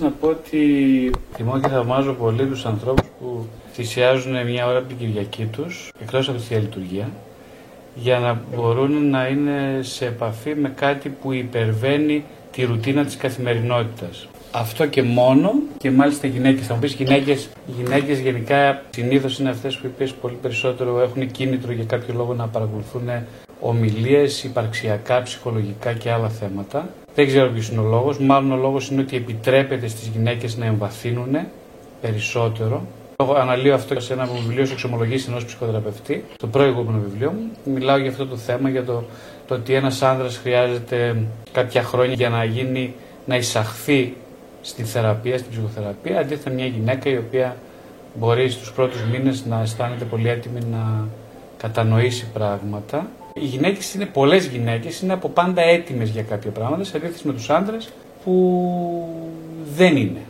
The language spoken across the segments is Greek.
να πω ότι θυμώ και θαυμάζω πολύ τους ανθρώπους που θυσιάζουν μια ώρα από την Κυριακή τους, εκτός από τη θεία λειτουργία, για να μπορούν να είναι σε επαφή με κάτι που υπερβαίνει τη ρουτίνα της καθημερινότητας. Αυτό και μόνο και μάλιστα γυναίκες, θα μου πεις γυναίκες, γυναίκες γενικά συνήθως είναι αυτές που είπες πολύ περισσότερο έχουν κίνητρο για κάποιο λόγο να παρακολουθούν ομιλίες υπαρξιακά, ψυχολογικά και άλλα θέματα. Δεν ξέρω ποιος είναι ο λόγος, μάλλον ο λόγος είναι ότι επιτρέπεται στις γυναίκες να εμβαθύνουν περισσότερο Αναλύω αυτό σε ένα βιβλίο σε εξομολογήσει ενός ψυχοθεραπευτή, το προηγούμενο βιβλίο μου. Μιλάω για αυτό το θέμα, για το, το ότι ένας άνδρας χρειάζεται κάποια χρόνια για να γίνει, να εισαχθεί στη θεραπεία, στην ψυχοθεραπεία, αντίθετα μια γυναίκα η οποία μπορεί στους πρώτους μήνες να αισθάνεται πολύ έτοιμη να κατανοήσει πράγματα. Οι γυναίκες είναι, πολλές γυναίκες είναι από πάντα έτοιμες για κάποια πράγματα, σε αντίθεση με τους άντρες που δεν είναι.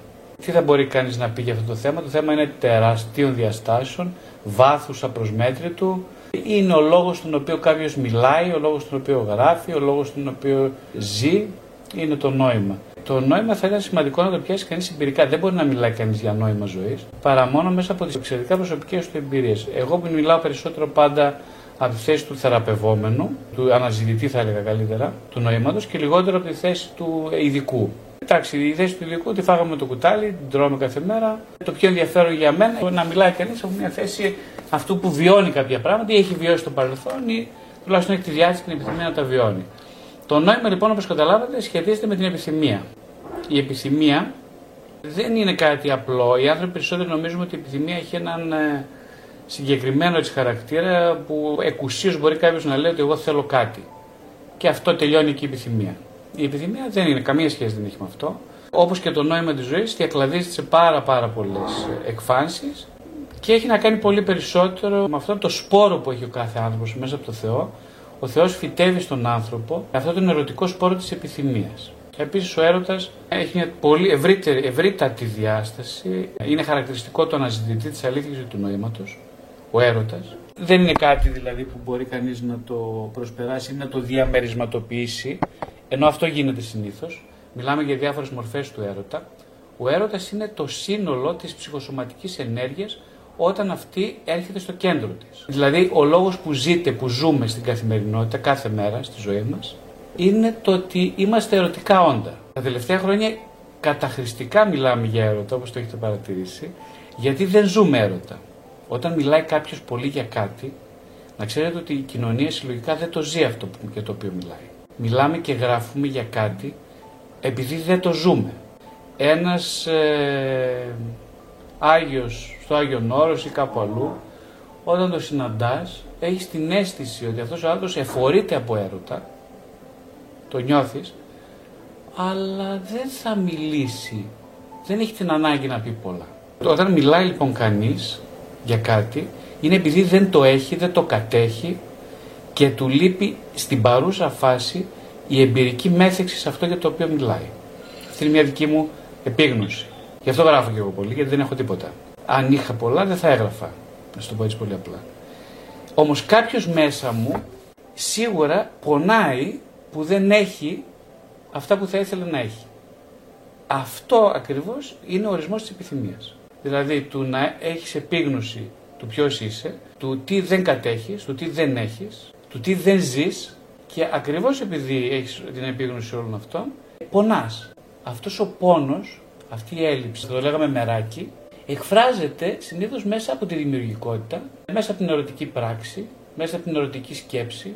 Τι θα μπορεί κανείς να πει για αυτό το θέμα; Το θέμα είναι τεράστιων διαστάσεων, βάθους απροσμέτρητου. Είναι ο λόγος τον οποίο κάποιος μιλάει, ο λόγος τον οποίο γράφει, ο λόγος τον οποίο ζει. Είναι το νόημα. Το νόημα θα ήταν σημαντικό να το πιάσει κανείς εμπειρικά. Δεν μπορεί να μιλάει κανείς για νόημα ζωής παρά μόνο μέσα από τις εξαιρετικά προσωπικές του εμπειρίες. Εγώ που μιλάω περισσότερο πάντα από τη θέση του θεραπευόμενου, του αναζητητή θα έλεγα καλύτερα, του νοήματος και λιγότερο από τη θέση του ειδικού. Εντάξει, η θέση του ειδικού τη φάγαμε το κουτάλι, την τρώμε κάθε μέρα. Το πιο ενδιαφέρον για μένα είναι να μιλάει κανείς από μια θέση αυτού που βιώνει κάποια πράγματα ή έχει βιώσει στο παρελθόν ή τουλάχιστον έχει τη διάθεση και την επιθυμία να τα βιώνει. Το νόημα λοιπόν, όπως καταλάβατε, σχετίζεται με την επιθυμία. Η επιθυμία δεν είναι κάτι απλό. Οι άνθρωποι περισσότερο νομίζουμε ότι η επιθυμία έχει έναν ε, συγκεκριμένο έτσι χαρακτήρα που εκουσίως μπορεί κάποιος να λέει ότι εγώ θέλω κάτι. Και αυτό τελειώνει και η επιθυμία. Η επιθυμία δεν είναι, καμία σχέση δεν έχει με αυτό. Όπως και το νόημα της ζωής, διακλαδίζεται σε πάρα, πάρα πολλές εκφάνσεις και έχει να κάνει πολύ περισσότερο με αυτό το σπόρο που έχει ο κάθε άνθρωπος μέσα από το Θεό. Ο Θεός φυτεύει στον άνθρωπο αυτό τον ερωτικό σπόρο της επιθυμίας. Επίσης, ο έρωτας έχει μια πολύ ευρύτερη, ευρύτατη διάσταση. Είναι χαρακτηριστικό το αναζητητή της αλήθειας του νοήματο, ο έρωτας. Δεν είναι κάτι δηλαδή που μπορεί κανείς να το προσπεράσει ή να το διαμερισματοποιήσει ενώ αυτό γίνεται συνήθως, μιλάμε για διάφορες μορφές του έρωτα. Ο έρωτας είναι το σύνολο της ψυχοσωματικής ενέργειας όταν αυτή έρχεται στο κέντρο της. Δηλαδή, ο λόγος που ζείτε, που ζούμε στην καθημερινότητα κάθε μέρα στη ζωή μας, είναι το ότι είμαστε ερωτικά όντα. Τα τελευταία χρόνια καταχρηστικά μιλάμε για έρωτα, όπως το έχετε παρατηρήσει, γιατί δεν ζούμε έρωτα. Όταν μιλάει κάποιος πολύ για κάτι, να ξέρετε ότι η κοινωνία συλλογικά δεν το ζει αυτό για το οποίο μιλάει μιλάμε και γράφουμε για κάτι επειδή δεν το ζούμε. Ένας ε, Άγιος στο Άγιον Όρος ή κάπου αλλού, όταν το συναντάς, έχεις την αίσθηση ότι αυτός ο άνθρωπος εφορείται από έρωτα, το νιώθεις, αλλά δεν θα μιλήσει, δεν έχει την ανάγκη να πει πολλά. Όταν μιλάει λοιπόν κανείς για κάτι, είναι επειδή δεν το έχει, δεν το κατέχει, και του λείπει στην παρούσα φάση η εμπειρική μέθεξη σε αυτό για το οποίο μιλάει. Αυτή είναι μια δική μου επίγνωση. Γι' αυτό γράφω και εγώ πολύ, γιατί δεν έχω τίποτα. Αν είχα πολλά, δεν θα έγραφα. Να σου το πω έτσι πολύ απλά. Όμως κάποιος μέσα μου σίγουρα πονάει που δεν έχει αυτά που θα ήθελε να έχει. Αυτό ακριβώς είναι ο ορισμός της επιθυμίας. Δηλαδή του να έχεις επίγνωση του ποιος είσαι, του τι δεν κατέχεις, του τι δεν έχεις, του τι δεν ζεις και ακριβώς επειδή έχεις την επίγνωση όλων αυτών, πονάς. Αυτός ο πόνος, αυτή η έλλειψη, θα το λέγαμε μεράκι, εκφράζεται συνήθως μέσα από τη δημιουργικότητα, μέσα από την ερωτική πράξη, μέσα από την ερωτική σκέψη,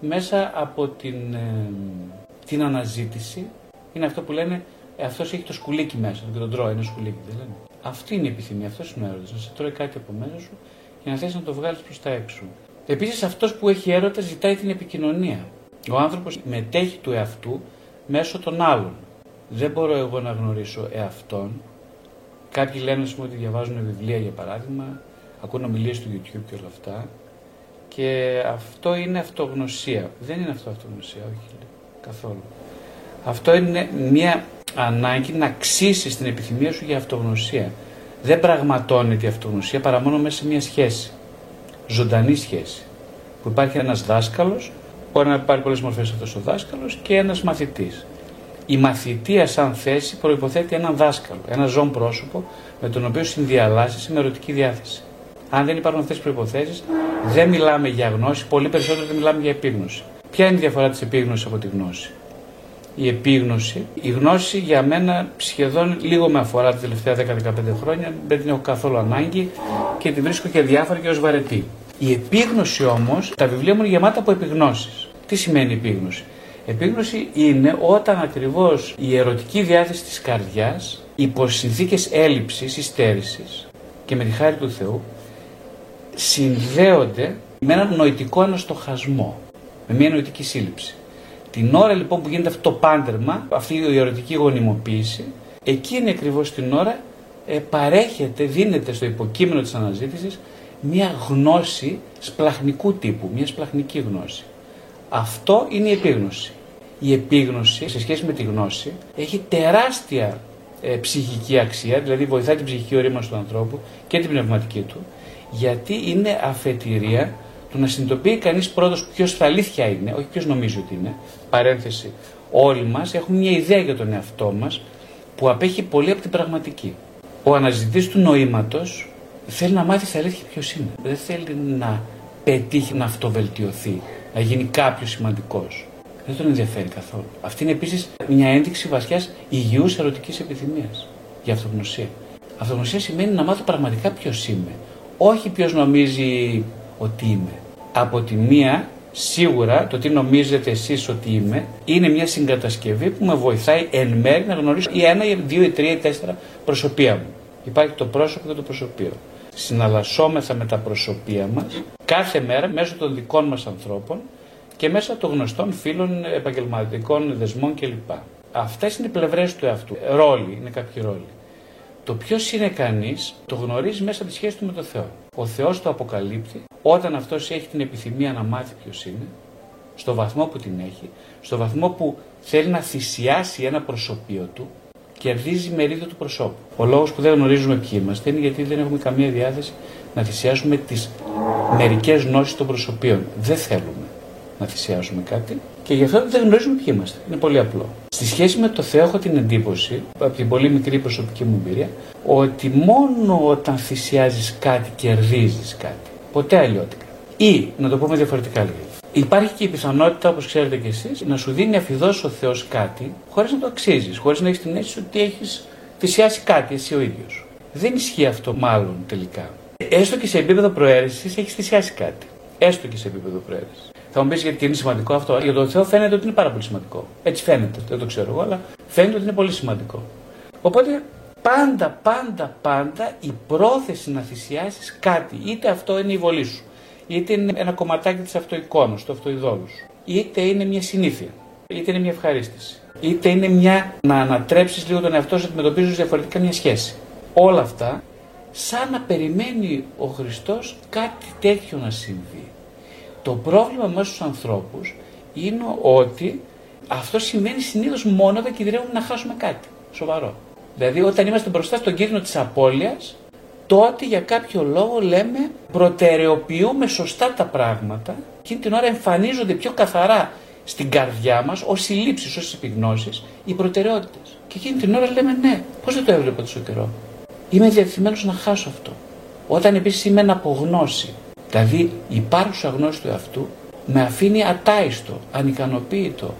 μέσα από την, ε, την αναζήτηση. Είναι αυτό που λένε, ε, αυτός έχει το σκουλίκι μέσα, και τον τρώει, είναι σκουλίκι, δεν λένε. Αυτή είναι η επιθυμία, αυτός είναι ο έρωτας, να σε τρώει κάτι από μέσα σου για να θες να το βγάλεις προς τα έξω. Επίσης, αυτός που έχει έρωτα ζητάει την επικοινωνία. Ο άνθρωπος μετέχει του εαυτού μέσω των άλλων. Δεν μπορώ εγώ να γνωρίσω εαυτόν. Κάποιοι λένε πούμε, ότι διαβάζουν βιβλία για παράδειγμα, ακούν ομιλίες του YouTube και όλα αυτά. Και αυτό είναι αυτογνωσία. Δεν είναι αυτό αυτογνωσία, όχι καθόλου. Αυτό είναι μια ανάγκη να αξίσει την επιθυμία σου για αυτογνωσία. Δεν πραγματώνεται η αυτογνωσία παρά μόνο μέσα σε μια σχέση ζωντανή σχέση. Που υπάρχει ένας δάσκαλος, μπορεί να πάρει πολλές μορφές αυτός ο δάσκαλος και ένας μαθητής. Η μαθητεία σαν θέση προϋποθέτει έναν δάσκαλο, ένα ζών πρόσωπο με τον οποίο συνδιαλάσει με ερωτική διάθεση. Αν δεν υπάρχουν αυτές τις προποθέσει, δεν μιλάμε για γνώση, πολύ περισσότερο δεν μιλάμε για επίγνωση. Ποια είναι η διαφορά της επίγνωσης από τη γνώση; Η επίγνωση, η γνώση για μένα σχεδόν λίγο με αφορά τα τελευταία 10-15 χρόνια, δεν την έχω καθόλου ανάγκη και την βρίσκω και διάφορα και ως βαρετή. Η επίγνωση όμως, τα βιβλία μου είναι γεμάτα από επιγνώσεις. Τι σημαίνει επίγνωση; Επίγνωση είναι όταν ακριβώς η ερωτική διάθεση της καρδιάς υπός συνθήκες έλλειψης, υστέρησης και με τη χάρη του Θεού συνδέονται με έναν νοητικό αναστοχασμό, με μια νοητική σύλληψη. Την ώρα λοιπόν που γίνεται αυτό το πάντερμα, αυτή η ερωτική γονιμοποίηση, εκείνη ακριβώς την ώρα ε, παρέχεται, δίνεται στο υποκείμενο της αναζήτησης μια γνώση σπλαχνικού τύπου, μια σπλαχνική γνώση. Αυτό είναι η επίγνωση. Η επίγνωση σε σχέση με τη γνώση έχει τεράστια ε, ψυχική αξία, δηλαδή βοηθάει την ψυχική ορίμανση του ανθρώπου και την πνευματική του γιατί είναι αφετηρία του να συνειδητοποιεί κανείς πρώτος ποιος θα αλήθεια είναι, όχι ποιος νομίζει ότι είναι. Παρένθεση. Όλοι μας έχουμε μια ιδέα για τον εαυτό μας που απέχει πολύ από την πραγματική. Ο αναζητής του νοήματος θέλει να μάθει στα αλήθεια ποιος είναι. Δεν θέλει να πετύχει να αυτοβελτιωθεί, να γίνει κάποιος σημαντικός. Δεν τον ενδιαφέρει καθόλου. Αυτή είναι επίσης μια ένδειξη βαθιάς υγιούς ερωτικής επιθυμίας για αυτογνωσία. Αυτογνωσία σημαίνει να μάθω πραγματικά ποιος είμαι όχι ποιος νομίζει ότι είμαι. Από τη μία, σίγουρα το τι νομίζετε εσείς ότι είμαι είναι μια συγκατασκευή που με βοηθάει εν μέρει να γνωρίσω ή ένα, ή δύο, ή τρία, ή τέσσερα προσωπία μου. Υπάρχει το πρόσωπο και το προσωπείο. Συναλλασσόμεθα με τα προσωπία μας κάθε μέρα μέσω των δικών μας ανθρώπων και μέσα των γνωστών φίλων, επαγγελματικών δεσμών κλπ. Αυτές είναι οι πλευρές του εαυτού. Ρόλοι, είναι κάποιοι ρόλοι. Το ποιος είναι κανείς το γνωρίζει μέσα από τη σχέση του με τον Θεό. Ο Θεός το αποκαλύπτει όταν αυτός έχει την επιθυμία να μάθει ποιος είναι, στο βαθμό που την έχει, στο βαθμό που θέλει να θυσιάσει ένα προσωπείο του, κερδίζει μερίδιο του προσώπου. Ο λόγος που δεν γνωρίζουμε ποιοι είμαστε είναι γιατί δεν έχουμε καμία διάθεση να θυσιάσουμε τις μερικές γνώσεις των προσωπείων. Δεν θέλουμε να θυσιάσουμε κάτι και γι' αυτό δεν γνωρίζουμε ποιοι είμαστε. Είναι πολύ απλό. Στη σχέση με το Θεό έχω την εντύπωση, από την πολύ μικρή προσωπική μου εμπειρία, ότι μόνο όταν θυσιάζεις κάτι κερδίζεις κάτι. Ποτέ αλλιώτικα. Ή, να το πούμε διαφορετικά λίγο. Υπάρχει και η πιθανότητα, όπως ξέρετε κι εσείς, να σου δίνει αφιδός ο Θεός κάτι χωρίς να το αξίζεις, χωρίς να έχεις την αίσθηση ότι έχεις θυσιάσει κάτι εσύ ο ίδιος. Δεν ισχύει αυτό μάλλον τελικά. Έστω και σε επίπεδο προαίρεσης έχεις θυσιάσει κάτι. Έστω και σε επίπεδο προαίρεσης. Θα μου πεις γιατί είναι σημαντικό αυτό. Για τον Θεό φαίνεται ότι είναι πάρα πολύ σημαντικό. Έτσι φαίνεται, δεν το ξέρω εγώ, αλλά φαίνεται ότι είναι πολύ σημαντικό. Οπότε πάντα, πάντα, πάντα η πρόθεση να θυσιάσεις κάτι, είτε αυτό είναι η βολή σου, είτε είναι ένα κομματάκι της αυτοεικόνα, του αυτοειδόλου σου, είτε είναι μια συνήθεια, είτε είναι μια ευχαρίστηση, είτε είναι μια να ανατρέψεις λίγο τον εαυτό σου αντιμετωπίζοντα διαφορετικά μια σχέση. Όλα αυτά σαν να περιμένει ο Χριστός κάτι τέτοιο να συμβεί. Το πρόβλημα μέσα στους ανθρώπους είναι ότι αυτό σημαίνει συνήθως μόνο όταν κινδυνεύουμε να χάσουμε κάτι σοβαρό. Δηλαδή όταν είμαστε μπροστά στον κίνδυνο της απώλειας, τότε για κάποιο λόγο λέμε προτεραιοποιούμε σωστά τα πράγματα και την ώρα εμφανίζονται πιο καθαρά στην καρδιά μας ως συλλήψεις, ως επιγνώσεις οι προτεραιότητες. Και εκείνη την ώρα λέμε ναι, πώς δεν το έβλεπα τόσο καιρό; Είμαι διατεθειμένος να χάσω αυτό. Όταν επίσης είμαι να απογνώσει, Δηλαδή η υπάρχουσα γνώση του εαυτού με αφήνει ατάιστο, ανικανοποίητο,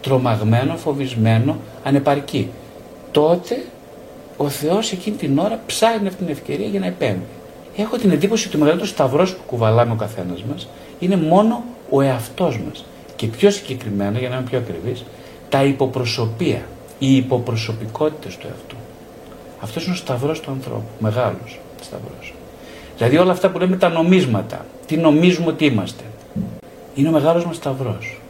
τρομαγμένο, φοβισμένο, ανεπαρκή. Τότε ο Θεός εκείνη την ώρα ψάχνει αυτή την ευκαιρία για να επέμβει. Έχω την εντύπωση ότι ο μεγαλύτερος σταυρός που κουβαλάμε ο καθένας μας είναι μόνο ο εαυτός μας. Και πιο συγκεκριμένα, για να είμαι πιο ακριβής, τα υποπροσωπεία, οι υποπροσωπικότητες του εαυτού. Αυτός είναι ο σταυρός του ανθρώπου. Μεγάλος σταυρός. Δηλαδή όλα αυτά που λέμε τα νομίσματα, τι νομίζουμε ότι είμαστε, είναι ο μεγάλος μας σταυρός.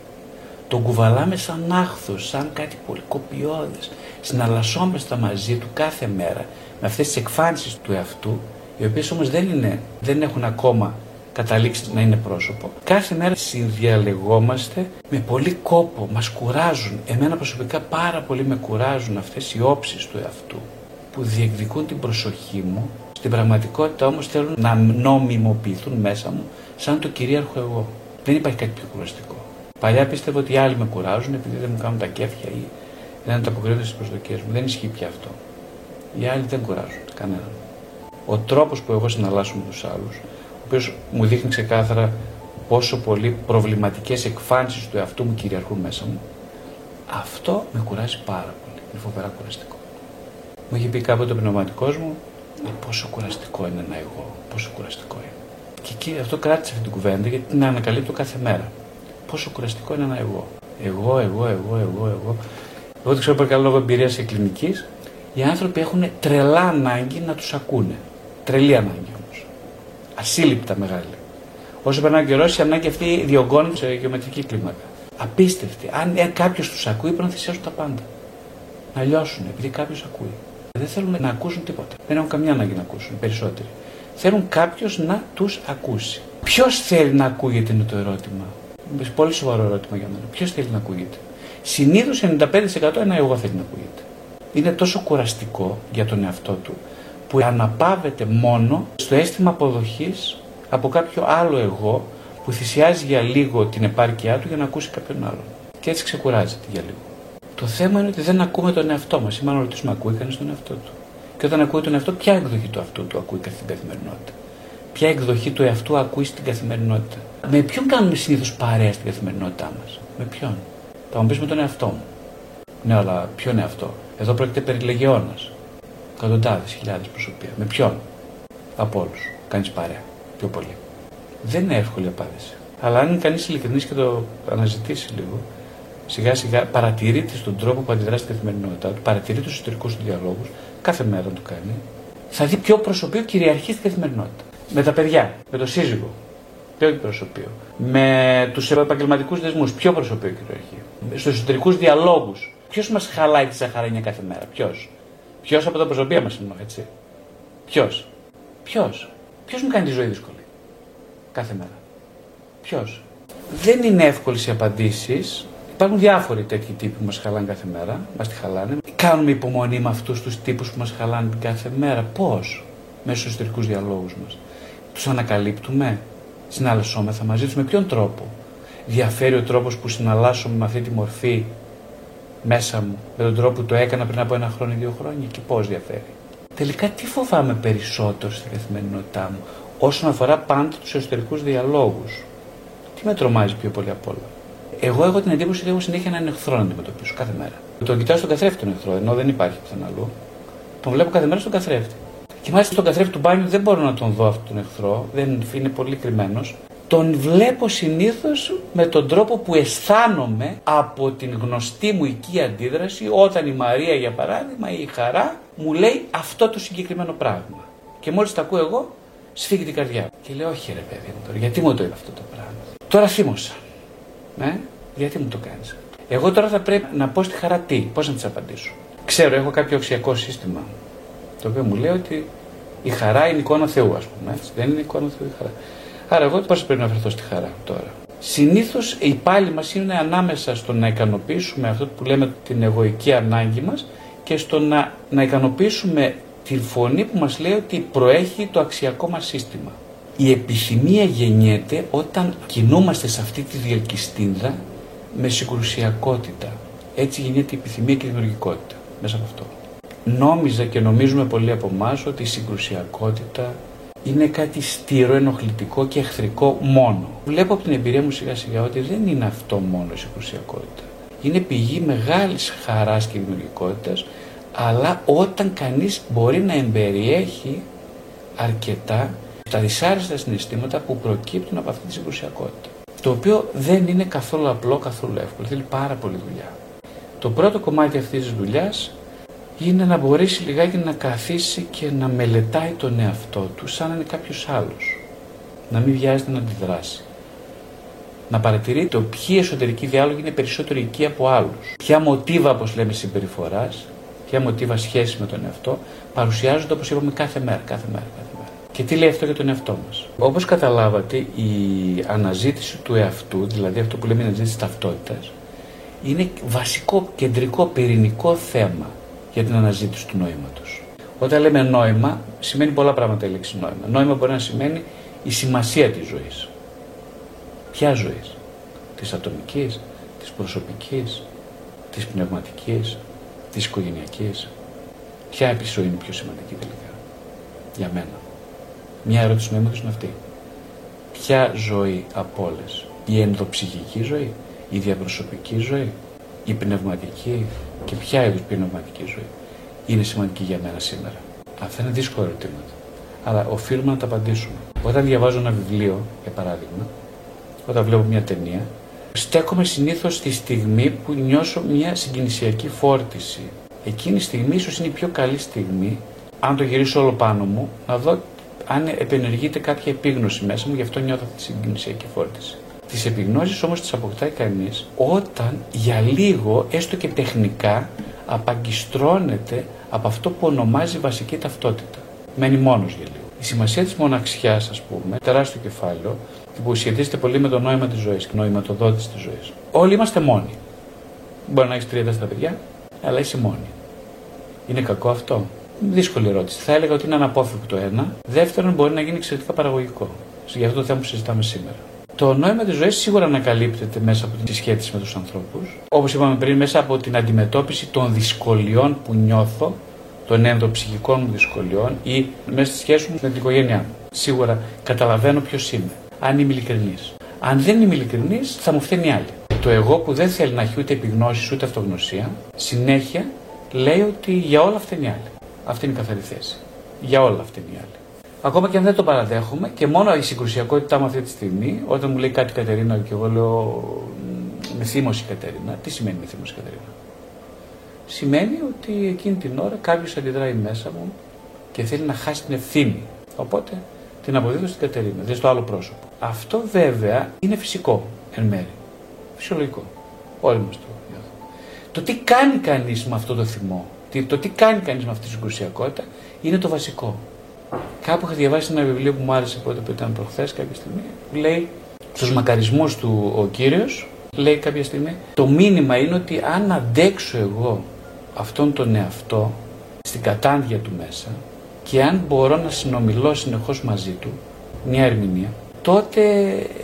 Τον κουβαλάμε σαν άχθος, σαν κάτι πολύ κοπιώδες. Συναλλασσόμαστε μαζί του κάθε μέρα με αυτές τις εκφάνσεις του εαυτού, οι οποίες όμως δεν, είναι, δεν έχουν ακόμα καταλήξει να είναι πρόσωπο. Κάθε μέρα συνδιαλεγόμαστε με πολύ κόπο, μας κουράζουν. Εμένα προσωπικά πάρα πολύ με κουράζουν αυτές οι όψεις του εαυτού που διεκδικούν την προσοχή μου στην πραγματικότητα όμως θέλουν να νομιμοποιηθούν μέσα μου σαν το κυρίαρχο εγώ. Δεν υπάρχει κάτι πιο κουραστικό. Παλιά πίστευα ότι οι άλλοι με κουράζουν επειδή δεν μου κάνουν τα κέφια ή δεν ανταποκρίνονται στις προσδοκίες μου. Δεν ισχύει πια αυτό. Οι άλλοι δεν κουράζουν κανέναν. Ο τρόπος που εγώ συναλλάσσω με τους άλλους, ο οποίος μου δείχνει ξεκάθαρα πόσο πολύ προβληματικές εκφάνσεις του εαυτού μου κυριαρχούν μέσα μου, αυτό με κουράζει πάρα πολύ. Είναι φοβερά κουραστικό. Μου είχε πει κάποτε ο πνευματικός μου, «Ε, πόσο κουραστικό είναι ένα εγώ, πόσο κουραστικό είναι. Και εκεί αυτό κράτησε αυτή την κουβέντα γιατί την ανακαλύπτω κάθε μέρα. Πόσο κουραστικό είναι ένα εγώ. Εγώ, εγώ, εγώ, εγώ, εγώ. Εγώ το ξέρω πολύ καλά λόγω εμπειρίας κλινικής. Οι άνθρωποι έχουν τρελά ανάγκη να τους ακούνε. Τρελή ανάγκη όμως. Ασύλληπτα μεγάλη. Όσο περνάει ο καιρός, η ανάγκη αυτή διωγγώνεται σε γεωμετρική κλίμακα. Απίστευτη. Αν ε, κάποιος τους ακούει, πρέπει να θυσιάσουν τα πάντα. Να λιώσουν, επειδή κάποιος ακούει. Δεν θέλουν να ακούσουν τίποτα. Δεν έχουν καμιά ανάγκη να ακούσουν, περισσότεροι. Θέλουν κάποιος να τους ακούσει. Ποιος θέλει να ακούγεται είναι το ερώτημα. Είναι πολύ σοβαρό ερώτημα για μένα. Ποιος θέλει να ακούγεται; Συνήθως 95% ένα εγώ θέλει να ακούγεται. Είναι τόσο κουραστικό για τον εαυτό του που αναπαύεται μόνο στο αίσθημα αποδοχής από κάποιο άλλο εγώ που θυσιάζει για λίγο την επάρκειά του για να ακούσει κάποιον άλλον. Και έτσι ξεκουράζεται για λίγο. Το θέμα είναι ότι δεν ακούμε τον εαυτό μας. Ή μάλλον ρωτήσουμε, ακούει κανείς τον εαυτό του; Και όταν ακούει τον εαυτό, ποια εκδοχή του εαυτού του ακούει στην καθημερινότητα; Ποια εκδοχή του εαυτού ακούει στην καθημερινότητα; Με ποιον κάνουμε συνήθως παρέα στην καθημερινότητά μας; Με ποιον; Θα μου πεις με τον εαυτό μου. Ναι, αλλά ποιον εαυτό; Εδώ πρόκειται περί λεγεώνας. Εκατοντάδες, χιλιάδες προσωπία. Με ποιον; Από όλους. Κάνεις παρέα. Πιο πολύ. Δεν είναι εύκολη απάντηση. Αλλά αν είναι κανείς ειλικρινής και το αναζητήσει λίγο, σιγά σιγά παρατηρείται στον τρόπο που αντιδρά στην καθημερινότητά του, παρατηρεί του εσωτερικούς του διαλόγους, κάθε μέρα το κάνει, θα δει ποιο προσωπείο κυριαρχεί στην καθημερινότητα. Με τα παιδιά, με το σύζυγο, ποιο προσωπείο. Με τους επαγγελματικούς δεσμούς, ποιο προσωπείο κυριαρχεί. Στους εσωτερικούς διαλόγους, ποιος μας χαλάει τη σαχαρένια κάθε μέρα, ποιος; Ποιος από τα προσωπία μας εννοώ, έτσι; Ποιος; Ποιος; Ποιος μου κάνει τη ζωή δύσκολη κάθε μέρα; Ποιος; Δεν είναι εύκολες οι απαντήσεις. Υπάρχουν διάφοροι τέτοιοι τύποι που μας χαλάνε κάθε μέρα. Μας τη χαλάνε. Κάνουμε υπομονή με αυτούς τους τύπους που μας χαλάνε κάθε μέρα. Πώς; Μέσω στους εσωτερικούς διαλόγους μας. Τους ανακαλύπτουμε; Συναλλασσόμεθα μαζί τους. Με ποιον τρόπο; Διαφέρει ο τρόπος που συναλλάσσομαι με αυτή τη μορφή μέσα μου. Με τον τρόπο που το έκανα πριν από ένα χρόνο ή δύο χρόνια. Και πώς διαφέρει; Τελικά τι φοβάμαι περισσότερο στην καθημερινότητά μου όσον αφορά πάντα τους εσωτερικούς διαλόγους; Τι με τρομάζει πιο πολύ απ' όλα; Εγώ έχω την εντύπωση ότι έχω συνέχεια έναν εχθρό να αντιμετωπίσω κάθε μέρα. Τον κοιτάω στον καθρέφτη τον εχθρό, ενώ δεν υπάρχει πουθενά αλλού. Τον βλέπω κάθε μέρα στον καθρέφτη. Και μάλιστα στον καθρέφτη του μπάνιου δεν μπορώ να τον δω αυτόν τον εχθρό, δεν είναι πολύ κρυμμένος. Τον βλέπω συνήθως με τον τρόπο που αισθάνομαι από την γνωστή μου οικία αντίδραση όταν η Μαρία για παράδειγμα ή η Χαρά μου λέει αυτό το συγκεκριμένο πράγμα. Και μόλις τα ακούω εγώ, σφίγγει την καρδιά. Και λέω, Όχι, ρε παιδί μου τώρα, γιατί μου το είπε αυτό το πράγμα. Τώρα θύμωσα. Ναι, γιατί μου το κάνεις. Εγώ τώρα θα πρέπει να πω στη χαρά τι, πώς να της απαντήσω. Ξέρω, έχω κάποιο αξιακό σύστημα. Το οποίο μου λέει ότι η χαρά είναι εικόνα Θεού, ας πούμε. Έτσι. Δεν είναι εικόνα Θεού η χαρά. Άρα, εγώ πώς πρέπει να βρεθώ στη χαρά τώρα; Συνήθως η πάλι μας είναι ανάμεσα στο να ικανοποιήσουμε αυτό που λέμε την εγωική ανάγκη μας και στο να, να ικανοποιήσουμε τη φωνή που μας λέει ότι προέχει το αξιακό μας σύστημα. Η επιθυμία γεννιέται όταν κινούμαστε σε αυτή τη διελκυστίνδα με συγκρουσιακότητα. Έτσι γεννιέται η επιθυμία και η δημιουργικότητα μέσα από αυτό. Νόμιζα και νομίζουμε πολλοί από εμάς ότι η συγκρουσιακότητα είναι κάτι στήρο, ενοχλητικό και εχθρικό μόνο. Βλέπω από την εμπειρία μου σιγά σιγά ότι δεν είναι αυτό μόνο η συγκρουσιακότητα. Είναι πηγή μεγάλης χαράς και δημιουργικότητας αλλά όταν κανείς μπορεί να εμπεριέχει αρκετά τα δυσάρεστα συναισθήματα που προκύπτουν από αυτή τη συγκρουσιακότητα. Το οποίο δεν είναι καθόλου απλό, καθόλου εύκολο. Θέλει πάρα πολύ δουλειά. Το πρώτο κομμάτι αυτής της δουλειάς είναι να μπορέσει λιγάκι να καθίσει και να μελετάει τον εαυτό του σαν να είναι κάποιος άλλος. Να μην βιάζεται να αντιδράσει. Να παρατηρεί το ποιοι εσωτερικοί διάλογοι είναι περισσότερο εκεί από άλλους. Ποια μοτίβα, όπως λέμε, συμπεριφοράς ποια μοτίβα σχέση με τον εαυτό, παρουσιάζονται όπως είπαμε κάθε μέρα, κάθε μέρα, κάθε μέρα. Και τι λέει αυτό για τον εαυτό μας. Όπως καταλάβατε, η αναζήτηση του εαυτού, δηλαδή αυτό που λέμε η αναζήτηση ταυτότητας, είναι βασικό, κεντρικό, πυρηνικό θέμα για την αναζήτηση του νοήματο. Όταν λέμε νόημα, σημαίνει πολλά πράγματα η λέξη νόημα. Νόημα μπορεί να σημαίνει η σημασία της ζωής. Ποια ζωής, της ατομικής, της προσωπικής, της πνευματικής, της οικογενειακής. Ποια επισοή είναι πιο σημαντική τελικά; Για μένα. Μια ερώτηση νοήματο είναι αυτή. Ποια ζωή από όλες, η ενδοψυχική ζωή, η διαπροσωπική ζωή, η πνευματική και ποια είδους πνευματική ζωή είναι σημαντική για μένα σήμερα. Αυτά είναι δύσκολα ερωτήματα. Αλλά οφείλουμε να τα απαντήσουμε. Όταν διαβάζω ένα βιβλίο, για παράδειγμα, όταν βλέπω μια ταινία, στέκομαι συνήθως στη στιγμή που νιώσω μια συγκινησιακή φόρτιση. Εκείνη η στιγμή ίσως είναι η πιο καλή στιγμή, αν το γυρίσω όλο πάνω μου, να δω αν επενεργείται κάποια επίγνωση μέσα μου, γι' αυτό νιώθω αυτή τη συγκινησιακή φόρτιση. Τις επιγνώσεις όμως τις αποκτάει κανείς όταν για λίγο, έστω και τεχνικά, απαγκιστρώνεται από αυτό που ονομάζει βασική ταυτότητα. Μένει μόνος για λίγο. Η σημασία της μοναξιάς, ας πούμε, τεράστιο κεφάλαιο, που σχετίζεται πολύ με το νόημα της ζωής και νοηματοδότη της ζωής. Όλοι είμαστε μόνοι. Μπορεί να έχεις τρία-τέσσερα παιδιά, αλλά είσαι μόνη. Είναι κακό αυτό; Δύσκολη ερώτηση. Θα έλεγα ότι είναι αναπόφευκτο ένα. Δεύτερον, μπορεί να γίνει εξαιρετικά παραγωγικό. Για αυτό το θέμα που συζητάμε σήμερα. Το νόημα της ζωής σίγουρα ανακαλύπτεται μέσα από τη σχέση με τους ανθρώπους. Όπως είπαμε πριν, μέσα από την αντιμετώπιση των δυσκολιών που νιώθω, των ενδοψυχικών μου δυσκολιών ή μέσα στη σχέση μου με την οικογένειά μου. Σίγουρα καταλαβαίνω ποιος είμαι, αν είμαι ειλικρινής. Αν δεν είμαι ειλικρινής, θα μου φταίνει άλλη. Το εγώ που δεν θέλει να έχει ούτε επιγνώσεις ούτε αυτογνωσία, συνέχεια λέει ότι για όλα φταίνει άλλη. Αυτή είναι η καθαρή θέση. Για όλα φταίνει άλλη. Ακόμα και αν δεν το παραδέχομαι και μόνο η συγκρουσιακότητά μου αυτή τη στιγμή, όταν μου λέει κάτι Κατερίνα και εγώ λέω με θύμωση Κατερίνα, τι σημαίνει με θύμωση Κατερίνα; Σημαίνει ότι εκείνη την ώρα κάποιος αντιδράει μέσα μου και θέλει να χάσει την ευθύνη. Οπότε την αποδίδω στην Κατερίνα, δηλαδή στο άλλο πρόσωπο. Αυτό βέβαια είναι φυσικό εν μέρη. Φυσιολογικό. Όλοι μας το νιώθουμε. Το τι κάνει κανείς με αυτό το θυμό, το τι κάνει κανείς με αυτή τη συγκρουσιακότητα είναι το βασικό. Κάπου είχα διαβάσει ένα βιβλίο που μου άρεσε πρώτα που ήταν προχθές κάποια στιγμή. Λέει στους μακαρισμούς του ο κύριος, λέει κάποια στιγμή, το μήνυμα είναι ότι αν αντέξω εγώ αυτόν τον εαυτό στην κατάντια του μέσα και αν μπορώ να συνομιλώ συνεχώς μαζί του, μια ερμηνεία, τότε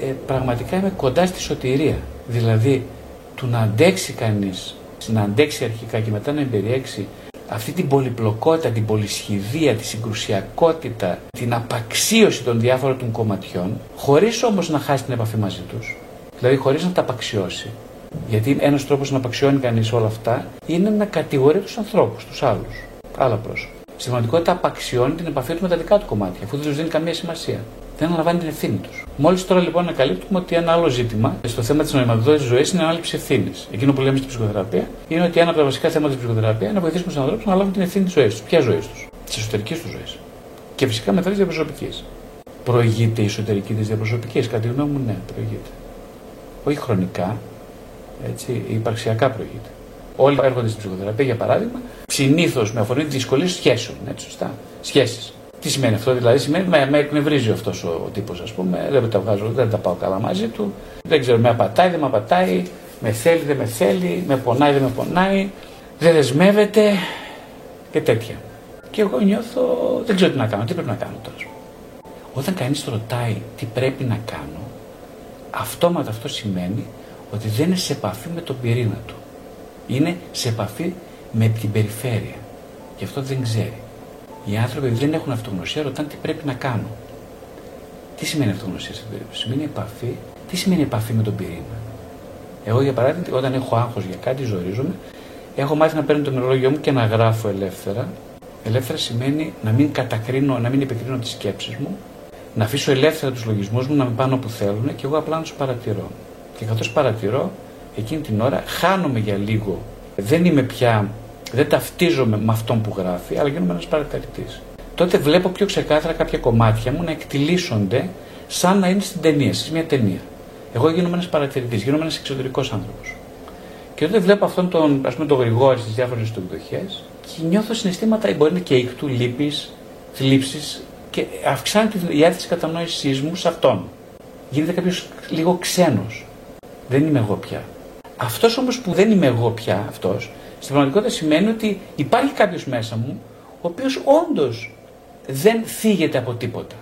ε, πραγματικά είμαι κοντά στη σωτηρία. Δηλαδή, του να αντέξει κανείς, να αντέξει αρχικά και μετά να εμπεριέξει αυτή την πολυπλοκότητα, την πολυσχηδία, τη συγκρουσιακότητα, την απαξίωση των διάφορων των κομματιών, χωρίς όμως να χάσει την επαφή μαζί τους, δηλαδή χωρίς να τα απαξιώσει. Γιατί ένας τρόπος να απαξιώνει κανείς όλα αυτά είναι να κατηγορεί τους ανθρώπους, τους άλλους, άλλα πρόσωπα. Στην πραγματικότητα απαξιώνει την επαφή τους με τα δικά του κομμάτια, αφού δεν τους δίνει καμία σημασία δεν αναλαμβάνει την ευθύνη τους. Μόλις τώρα λοιπόν ανακαλύπτουμε ότι ένα άλλο ζήτημα στο θέμα της νοηματοδότηση ζωής είναι ανάληψη ευθύνης. Εκείνο που λέμε στην ψυχοθεραπεία είναι ότι ένα από τα βασικά θέματα της ψυχοθεραπείας είναι να βοηθήσουμε τους ανθρώπους να λάβουν την ευθύνη της ζωής τους. Ποια ζωής τους, της εσωτερικής τους ζωής. Και φυσικά μετά τη διαπροσωπική. Προηγείται η εσωτερική της διαπροσωπικής, κατά τη γνώμη μου, ναι, προηγείται. Όχι χρονικά, έτσι, υπαρξιακά προηγείται. Όλοι έρχονται στην ψυχοθεραπεία, για παράδειγμα, συνήθως με αφορμή τη δυσκολία σχέσεων. Έτσι, σωστά. Σχέσεις. Τι σημαίνει αυτό, δηλαδή σημαίνει με, με εκνευρίζει αυτός ο, ο τύπος, ας πούμε, δεν τα βγάζω, δεν τα πάω καλά μαζί του, δεν ξέρω, με απατάει, δεν με απατάει, με θέλει, δεν με θέλει, με πονάει, δεν με πονάει, δεν δεσμεύεται και τέτοια. Και εγώ νιώθω, δεν ξέρω τι να κάνω, τι πρέπει να κάνω τώρα. Όταν κανείς ρωτάει τι πρέπει να κάνω, αυτόματα αυτό σημαίνει ότι δεν είναι σε επαφή με τον πυρήνα του. Είναι σε επαφή με την περιφέρεια. Και αυτό δεν ξέρει. Οι άνθρωποι δεν έχουν αυτογνωσία, ρωτάνε τι πρέπει να κάνουν. Τι σημαίνει αυτογνωσία σε περίπτωση; Σημαίνει επαφή. Τι σημαίνει επαφή με τον πυρήνα; Εγώ, για παράδειγμα, όταν έχω άγχος για κάτι, ζορίζομαι, έχω μάθει να παίρνω το νερολόγιο μου και να γράφω ελεύθερα. Ελεύθερα σημαίνει να μην κατακρίνω, να μην επικρίνω τις σκέψεις μου, να αφήσω ελεύθερα τους λογισμούς μου να με πάνε όπου θέλουν και εγώ απλά να τους παρατηρώ. Και καθώς παρατηρώ, εκείνη την ώρα χάνομαι για λίγο. Δεν είμαι πια δεν ταυτίζομαι με αυτόν που γράφει, αλλά γίνομαι ένας παρατηρητής. Τότε βλέπω πιο ξεκάθαρα κάποια κομμάτια μου να εκτιλήσονται σαν να είναι στην ταινία, σε μια ταινία. Εγώ γίνομαι ένας παρατηρητής, γίνομαι ένας εξωτερικός άνθρωπος. Και τότε βλέπω αυτόν τον, ας πούμε, τον Γρηγόρη στις διάφορες του εκδοχές και νιώθω συναισθήματα, μπορεί να είναι και ικτού, λύπης, θλίψης και αυξάνεται η διάθεση κατανόησής μου σε αυτόν. Γίνεται κάποιος λίγο ξένος. Δεν είμαι εγώ πια. Αυτός όμως που δεν είμαι εγώ πια αυτός, στην πραγματικότητα σημαίνει ότι υπάρχει κάποιος μέσα μου, ο οποίος όντως δεν θίγεται από τίποτα.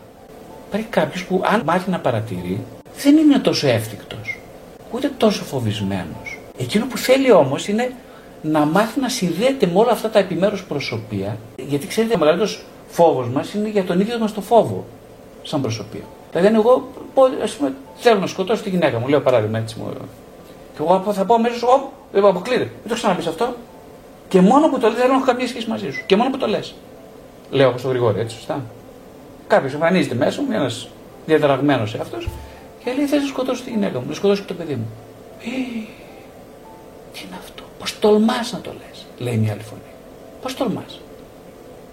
Υπάρχει κάποιος που, αν μάθει να παρατηρεί, δεν είναι τόσο εύθυκτος, ούτε τόσο φοβισμένος. Εκείνο που θέλει όμως είναι να μάθει να συνδέεται με όλα αυτά τα επιμέρους προσωπία. Γιατί ξέρετε, ο μεγαλύτερος φόβος μας είναι για τον ίδιο μας το φόβο, σαν προσωπία. Δηλαδή, αν εγώ πω, ας πούμε, θέλω να σκοτώσω τη γυναίκα μου, λέω παράδειγμα έτσι μου. Και εγώ θα πω αμέσως, Ω, δεν αποκλείεται. Μην το ξαναπείς αυτό. Και μόνο που το λέει, δεν έχω καμία σχέση μαζί σου. Και μόνο που το λες. Λέω όπω το Γρηγόρη, έτσι σωστά. Κάποιος εμφανίζεται μέσα μου, ένας διαταραγμένος αυτό, και λέει: Θες να σκοτώσω τη γυναίκα μου, να σκοτώσω και το παιδί μου. Ε, τι είναι αυτό, πώς τολμάς να το λες, λέει μια άλλη φωνή. Πώς τολμάς;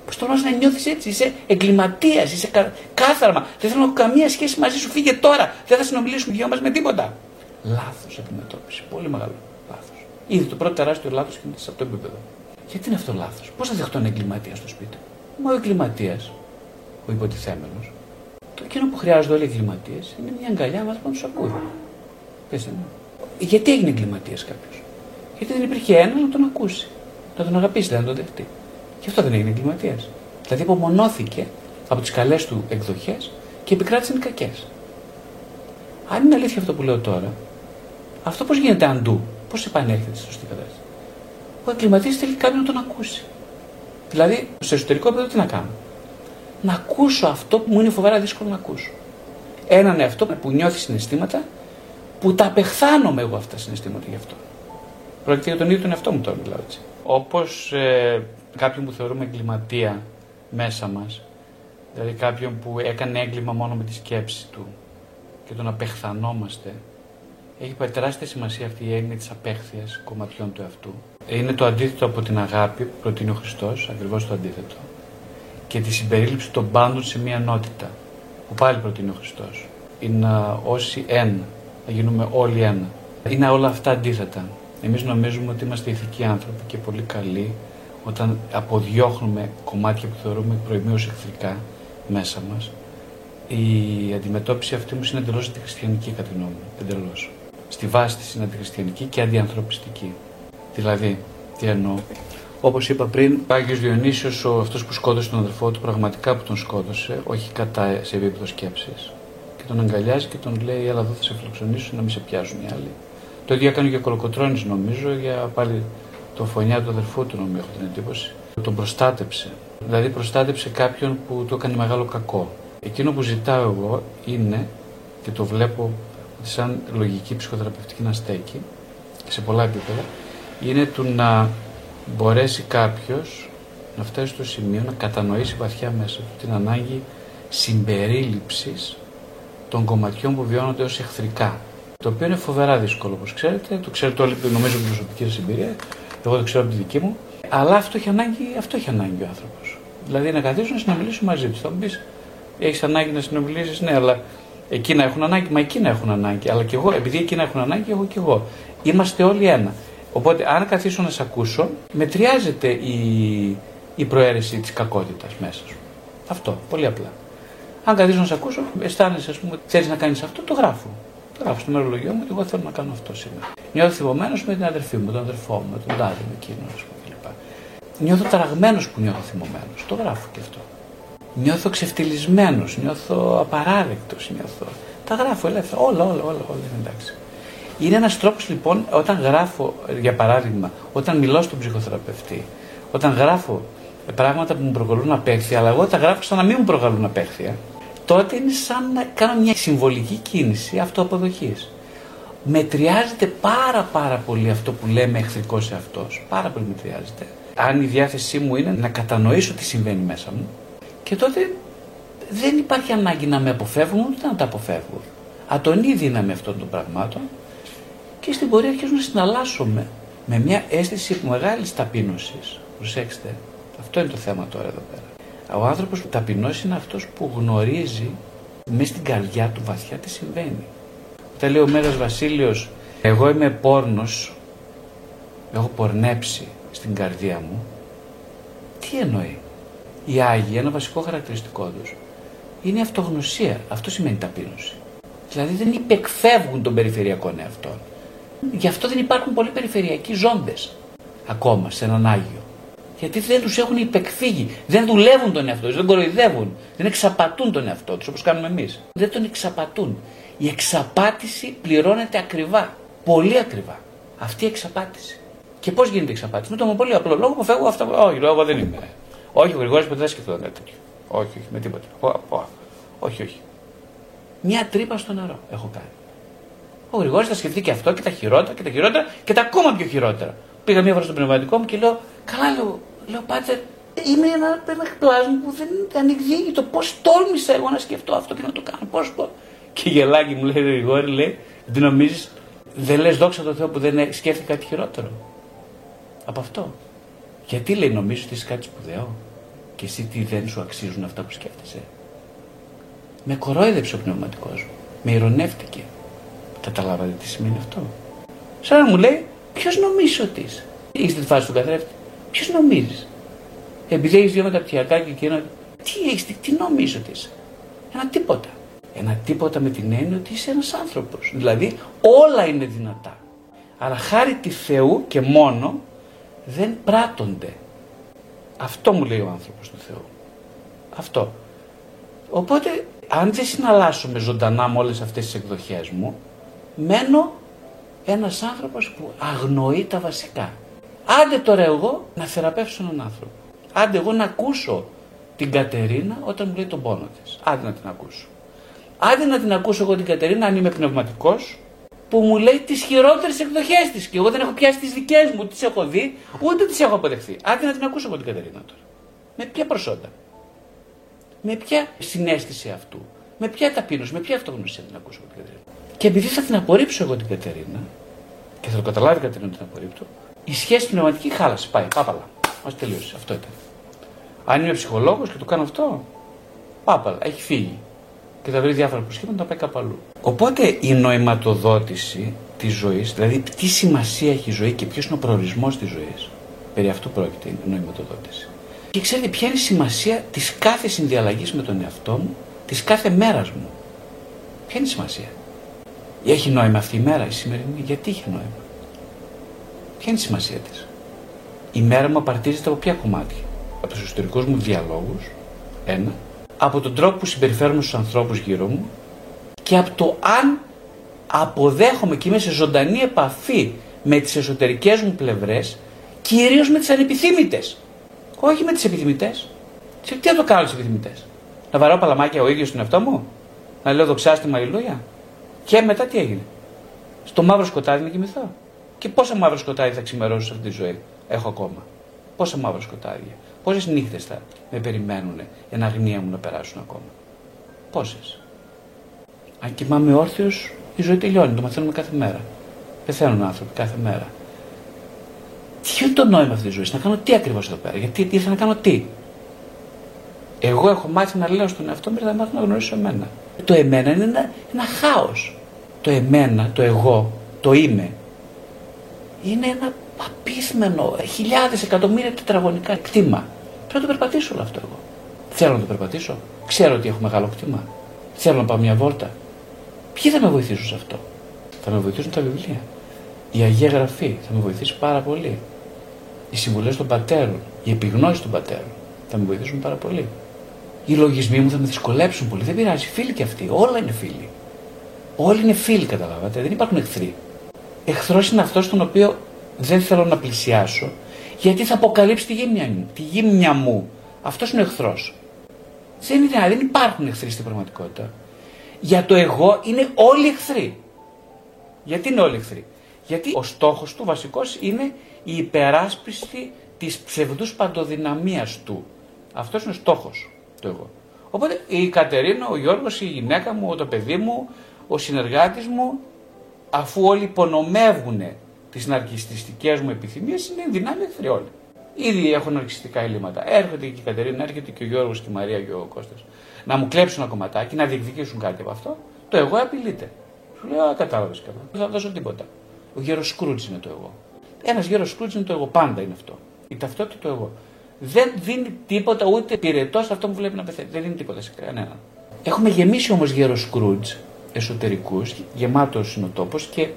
Πώς τολμάς να νιώθεις έτσι, είσαι εγκληματίας, είσαι κα... κάθαρμα. Δεν θέλω να έχω καμία σχέση μαζί σου, φύγε τώρα. Δεν θα συνομιλήσουμε δυο μας με τίποτα. Λάθος αντιμετώπιση. Πολύ μεγάλο λάθο. Ήδη το πρώτο τεράστιο λάθος γίνεται σε αυτό το επίπεδο. Γιατί είναι αυτό λάθος; Πώς θα δεχτώ ένα εγκληματίας στο σπίτι; Μα ο εγκληματίας, ο υποτιθέμενος, το εκείνο που χρειάζονται όλοι οι εγκληματίες είναι μια αγκαλιά μας που τους ακούει. Πετε μου. Γιατί έγινε εγκληματίας κάποιος; Γιατί δεν υπήρχε ένας να τον ακούσει. Να τον αγαπήσει, να τον δεχτεί. Γι' αυτό δεν έγινε εγκληματίας. Δηλαδή απομονώθηκε από τις καλές του εκδοχές και επικράτησαν οι κακέ. Αν είναι αλήθεια αυτό που λέω τώρα, αυτό πώς γίνεται αντού, πώς επανέρχεται στη σωστή κατάσταση. Ο εγκληματία θέλει κάποιον να τον ακούσει. Δηλαδή, στο εσωτερικό επίπεδο τι να κάνω; Να ακούσω αυτό που μου είναι φοβερά δύσκολο να ακούσω. Έναν εαυτό που νιώθει συναισθήματα που τα απεχθάνομαι εγώ αυτά τα συναισθήματα γι' αυτό. Πρόκειται για τον ίδιο τον εαυτό μου τώρα μιλάω έτσι. Όπως ε, κάποιον που θεωρούμε εγκληματία μέσα μας, δηλαδή κάποιον που έκανε έγκλημα μόνο με τη σκέψη του και τον απεχθανόμαστε, έχει τεράστια σημασία αυτή η έννοια της απέχθειας κομματιών του εαυτού. Είναι το αντίθετο από την αγάπη που προτείνει ο Χριστός, ακριβώς το αντίθετο. Και τη συμπερίληψη των πάντων σε μία ενότητα, που πάλι προτείνει ο Χριστός. Είναι όσοι ένα, να γίνουμε όλοι ένα. Είναι όλα αυτά αντίθετα. Εμείς νομίζουμε ότι είμαστε ηθικοί άνθρωποι και πολύ καλοί όταν αποδιώχνουμε κομμάτια που θεωρούμε προημίως εχθρικά μέσα μας. Η αντιμετώπιση αυτή μου είναι εντελώς αντιχριστιανική κατά τη γνώμη μου. Εντελώς. Στη βάση της είναι αντιχριστιανική και αντιανθρωπιστική. Δηλαδή, τι εννοώ. Όπως είπα πριν, ο Άγιο Διονύσιος, ο αυτός που σκότωσε τον αδερφό του, πραγματικά που τον σκότωσε, όχι κατά σε επίπεδο σκέψης. Και τον αγκαλιάζει και τον λέει: Έλα εδώ θα σε φιλοξενήσω να μην σε πιάσουν οι άλλοι. Το ίδιο έκανε και ο Κολοκοτρόνη, νομίζω, για πάλι το φωνιά του αδερφού του, νομίζω, έχω την εντύπωση. Τον προστάτεψε. Δηλαδή, προστάτεψε κάποιον που του έκανε μεγάλο κακό. Εκείνο που ζητάω εγώ είναι, και το βλέπω σαν λογική ψυχοθεραπευτική να στέκει, σε πολλά επίπεδα, είναι του να μπορέσει κάποιος να φτάσει στο σημείο να κατανοήσει βαθιά μέσα του την ανάγκη συμπερίληψης των κομματιών που βιώνονται ως εχθρικά. Το οποίο είναι φοβερά δύσκολο, όπως ξέρετε. Το ξέρετε όλοι, νομίζω, την προσωπική σας εμπειρία. Εγώ το ξέρω από τη δική μου. Αλλά αυτό έχει ανάγκη, αυτό έχει ανάγκη ο άνθρωπος. Δηλαδή να καθίσω να συνομιλήσω μαζί του. Θα μου πεις, έχεις ανάγκη να συνομιλήσεις, ναι, αλλά εκείνα έχουν ανάγκη, μα εκείνα έχουν ανάγκη. Αλλά και εγώ, επειδή εκείνα έχουν ανάγκη, εγώ και εγώ. Είμαστε όλοι ένα. Οπότε, αν καθίσω να σε ακούσω, μετριάζεται η, η προαίρεση της κακότητας μέσα σου. Αυτό, πολύ απλά. Αν καθίσω να σε ακούσω, αισθάνεσαι, ας πούμε, θέλεις να κάνεις αυτό, το γράφω. Το γράφω στο μερολογιό μου ότι εγώ θέλω να κάνω αυτό σήμερα. Νιώθω θυμωμένος με την αδερφή μου, με τον αδερφό μου, με τον τάδε, με εκείνο, ας πούμε κλπ. Νιώθω ταραγμένος που νιώθω θυμωμένος. Το γράφω και αυτό. Νιώθω ξεφτυλισμένος, νιώθω απαράδεκτος, νιώθω. Τα γράφω ελεύθερα. Όλα, όλα, όλα, όλα είναι εντάξει. Είναι ένας τρόπος λοιπόν όταν γράφω, για παράδειγμα, όταν μιλώ στον ψυχοθεραπευτή, όταν γράφω πράγματα που μου προκαλούν απέχθεια, αλλά εγώ τα γράφω σαν να μην μου προκαλούν απέχθεια, τότε είναι σαν να κάνω μια συμβολική κίνηση αυτοαποδοχής. Μετριάζεται πάρα πάρα πολύ αυτό που λέμε εχθρικός σε αυτό. Πάρα πολύ μετριάζεται. Αν η διάθεσή μου είναι να κατανοήσω τι συμβαίνει μέσα μου, και τότε δεν υπάρχει ανάγκη να με αποφεύγουν ούτε να τα αποφεύγουν. Ατονή δύναμη αυτών των πραγμάτων και στην πορεία αρχίζουν να συναλλάσσομαι με μια αίσθηση μεγάλης ταπείνωσης. Προσέξτε, αυτό είναι το θέμα τώρα εδώ πέρα. Ο άνθρωπος που ταπεινώσει είναι αυτός που γνωρίζει μέσα στην καρδιά του βαθιά τι συμβαίνει. Όταν λέει ο Μέγας Βασίλειος, εγώ είμαι πόρνος, έχω πορνέψει στην καρδιά μου, τι εννοεί; Οι Άγιοι, ένα βασικό χαρακτηριστικό τους είναι η αυτογνωσία. Αυτό σημαίνει ταπείνωση. Δηλαδή δεν υπεκφεύγουν των περιφερειακών εαυτών. Γι' αυτό δεν υπάρχουν πολλοί περιφερειακοί ζώντες ακόμα σε έναν Άγιο. Γιατί δεν τους έχουν υπεκφύγει. Δεν δουλεύουν τον εαυτό τους, δεν κοροϊδεύουν, δεν εξαπατούν τον εαυτό τους όπως κάνουμε εμείς. Δεν τον εξαπατούν. Η εξαπάτηση πληρώνεται ακριβά. Πολύ ακριβά. Αυτή η εξαπάτηση. Και πώς γίνεται η εξαπάτηση; Με τον πολύ απλό λόγο που φεύγω αυτά. Όχι, λόγω δεν είμαι. Όχι, ο Γρηγόρης ποτέ δεν σκεφτόταν κάτι τέτοιο. Όχι, όχι, με τίποτα. Όχι, όχι. Μια τρύπα στο νερό έχω κάνει. Ο Γρηγόρης θα σκεφτεί και αυτό και τα χειρότερα και τα χειρότερα και τα ακόμα πιο χειρότερα. Πήγα μία φορά στο πνευματικό μου και λέω, καλά λέω, λέω πάτε, είμαι ένα, ένα πλάσμα που δεν ανεκδίγει το πώς τόλμησα εγώ να σκεφτώ αυτό και να το κάνω. Πώς πω. Και γελάκι μου λέει Γρηγόρη, λέει, τι νομίζεις, δεν λες δόξα τω Θεώ που δεν σκέφτηκα κάτι χειρότερο. Από αυτό. Γιατί λέει, νομίζω ότι είσαι κάτι σπουδαίο και εσύ τι δεν σου αξίζουν αυτά που σκέφτεσαι; Με κορόιδεψε ο πνευματικός μου. Με ηρωνεύτηκε. Καταλάβατε τι σημαίνει αυτό; Σαν να μου λέει, ποιος νομίζει ότι είσαι; Είστε τη φάση του καθρέφτη. Ποιος νομίζεις; Επειδή έχεις δύο μεταπτυχιακά και εκείνο. Τι έχεις, τι νομίζεις ότι είσαι; Ένα τίποτα. Ένα τίποτα με την έννοια ότι είσαι ένας άνθρωπος. Δηλαδή όλα είναι δυνατά. Αλλά χάρη τη Θεού και μόνο δεν πράττονται. Αυτό μου λέει ο άνθρωπος του Θεού. Αυτό. Οπότε αν δεν συναλλάσσω ζωντανά με όλες αυτές τις εκδοχές μου, μένω ένας άνθρωπος που αγνοεί τα βασικά. Άντε τώρα εγώ να θεραπεύσω έναν άνθρωπο. Άντε εγώ να ακούσω την Κατερίνα όταν μου λέει τον πόνο της. Άντε να την ακούσω. Άντε να την ακούσω εγώ την Κατερίνα αν είμαι πνευματικός που μου λέει τις χειρότερες εκδοχές της και εγώ δεν έχω πιάσει τις δικές μου, τις έχω δει, ούτε τις έχω αποδεχθεί. Άντε να την ακούσω εγώ την Κατερίνα τώρα. Με ποια προσόντα. Με ποια συνέστηση αυτού. Με ποια ταπείνωση, με ποια αυτογνωσία την ακούσω εγώ την Κατερίνα. Και επειδή θα την απορρίψω εγώ την Κατερίνα, και θα το καταλάβει η Κατερίνα ότι την απορρίπτω, η σχέση πνευματική χάλασε. Πάει, πάπαλα. Μας τελείωσε. Αυτό ήταν. Αν είμαι ψυχολόγος και το κάνω αυτό, πάπαλα. Έχει φύγει. Και θα βρει διάφορα προσχήματα να πάει κάπου αλλού. Οπότε η νοηματοδότηση της ζωής, δηλαδή τι σημασία έχει η ζωή και ποιος είναι ο προορισμός της ζωής, περί αυτού πρόκειται η νοηματοδότηση. Και ξέρετε ποια είναι η σημασία της κάθε συνδιαλλαγής με τον εαυτό μου, της κάθε μέρας μου. Ποια είναι η σημασία; Έχει νόημα αυτή η μέρα, η σημερινή, γιατί έχει νόημα; Ποια είναι η σημασία της; Η μέρα μου απαρτίζεται από ποια κομμάτια; Από τους εσωτερικούς μου διαλόγους, ένα. Από τον τρόπο που συμπεριφέρομαι στους ανθρώπους γύρω μου και από το αν αποδέχομαι και είμαι σε ζωντανή επαφή με τις εσωτερικές μου πλευρές, κυρίως με τις ανεπιθύμητες. Όχι με τις επιθυμητές. Τι θα το κάνω τις επιθυμητές; Να βαρώ παλαμάκια ο ίδιος στον εαυτό μου; Να λέω δοξάστη αλληλούια. Και μετά τι έγινε; Στο μαύρο σκοτάδι να κοιμηθώ; Και πόσα μαύρα σκοτάδι θα ξημερώσω σε αυτή τη ζωή. Έχω ακόμα; Πόσα μαύρα σκοτάδια; Πόσες νύχτες θα με περιμένουν εν αγνία μου να περάσουν ακόμα; Πόσες; Αν κοιμάμαι όρθιος, η ζωή τελειώνει. Το μαθαίνουμε κάθε μέρα. Πεθαίνουν άνθρωποι κάθε μέρα. Ποιο είναι το νόημα αυτής της ζωής, να κάνω τι ακριβώς εδώ πέρα, γιατί ήρθα να κάνω τι; Εγώ έχω μάθει να λέω στον εαυτό μου, θα μάθω να γνωρίσω εμένα. Το εμένα είναι ένα, ένα χάος. Το εμένα, το εγώ, το είμαι, είναι ένα απίθμενο, χιλιάδες εκατομμύρια τετραγωνικά κτήμα. Πρέπει να το περπατήσω όλο αυτό εγώ. Θέλω να το περπατήσω. Ξέρω ότι έχω μεγάλο κτήμα. Θέλω να πάω μια βόλτα. Ποιοι θα με βοηθήσουν σε αυτό; Θα με βοηθήσουν τα βιβλία. Η Αγία Γραφή θα με βοηθήσει πάρα πολύ. Οι συμβουλές των πατέρων, η επιγνώση των πατέρων θα με βοηθήσουν πάρα πολύ. Οι λογισμοί μου θα με δυσκολέψουν πολύ. Δεν πειράζει. Φίλοι και αυτοί. Όλα είναι φίλοι. Όλοι είναι φίλοι, καταλάβατε. Δεν υπάρχουν εχθροί. Εχθρός είναι αυτός τον οποίο δεν θέλω να πλησιάσω, γιατί θα αποκαλύψει τη γύμνια μου. Τη γύμνια μου. Αυτός είναι ο εχθρός. Δεν, είναι, δεν υπάρχουν εχθροί στην πραγματικότητα. Για το εγώ είναι όλοι εχθροί. Γιατί είναι όλοι εχθροί; Γιατί ο στόχος του βασικός είναι η υπεράσπιση της ψευδούς παντοδυναμίας του. Αυτός είναι ο στόχος του εγώ. Οπότε η Κατερίνα, ο Γιώργος, η γυναίκα μου, το παιδί μου, ο συνεργάτης μου, αφού όλοι υπονομεύουν τις ναρκιστικές μου επιθυμίες, είναι δυνάμει εχθροί όλοι. Ήδη έχουν ναρκιστικά ελλείμματα. Έρχεται και η Κατερίνα, έρχεται και ο Γιώργος και η Μαρία και ο Κώστας να μου κλέψουν ένα κομματάκι, να διεκδικήσουν κάτι από αυτό, το εγώ απειλείται. Σου λέω, Α, κατάλαβες καλά. Δεν θα δώσω τίποτα. Ο γέρος Σκρούτζ είναι το εγώ. Ένας γέρος Σκρούτζ είναι το εγώ. Πάντα είναι αυτό. Η ταυτότητα του εγώ. Δεν δίνει τίποτα ούτε πυρετό σε αυτό που βλέπει να πεθαίνει. Δεν δίνει τίποτα σε κανέναν. Έχουμε γεμίσει όμως γέρος Σκρούτζ εσωτερικούς, γεμάτος είναι ο τόπος και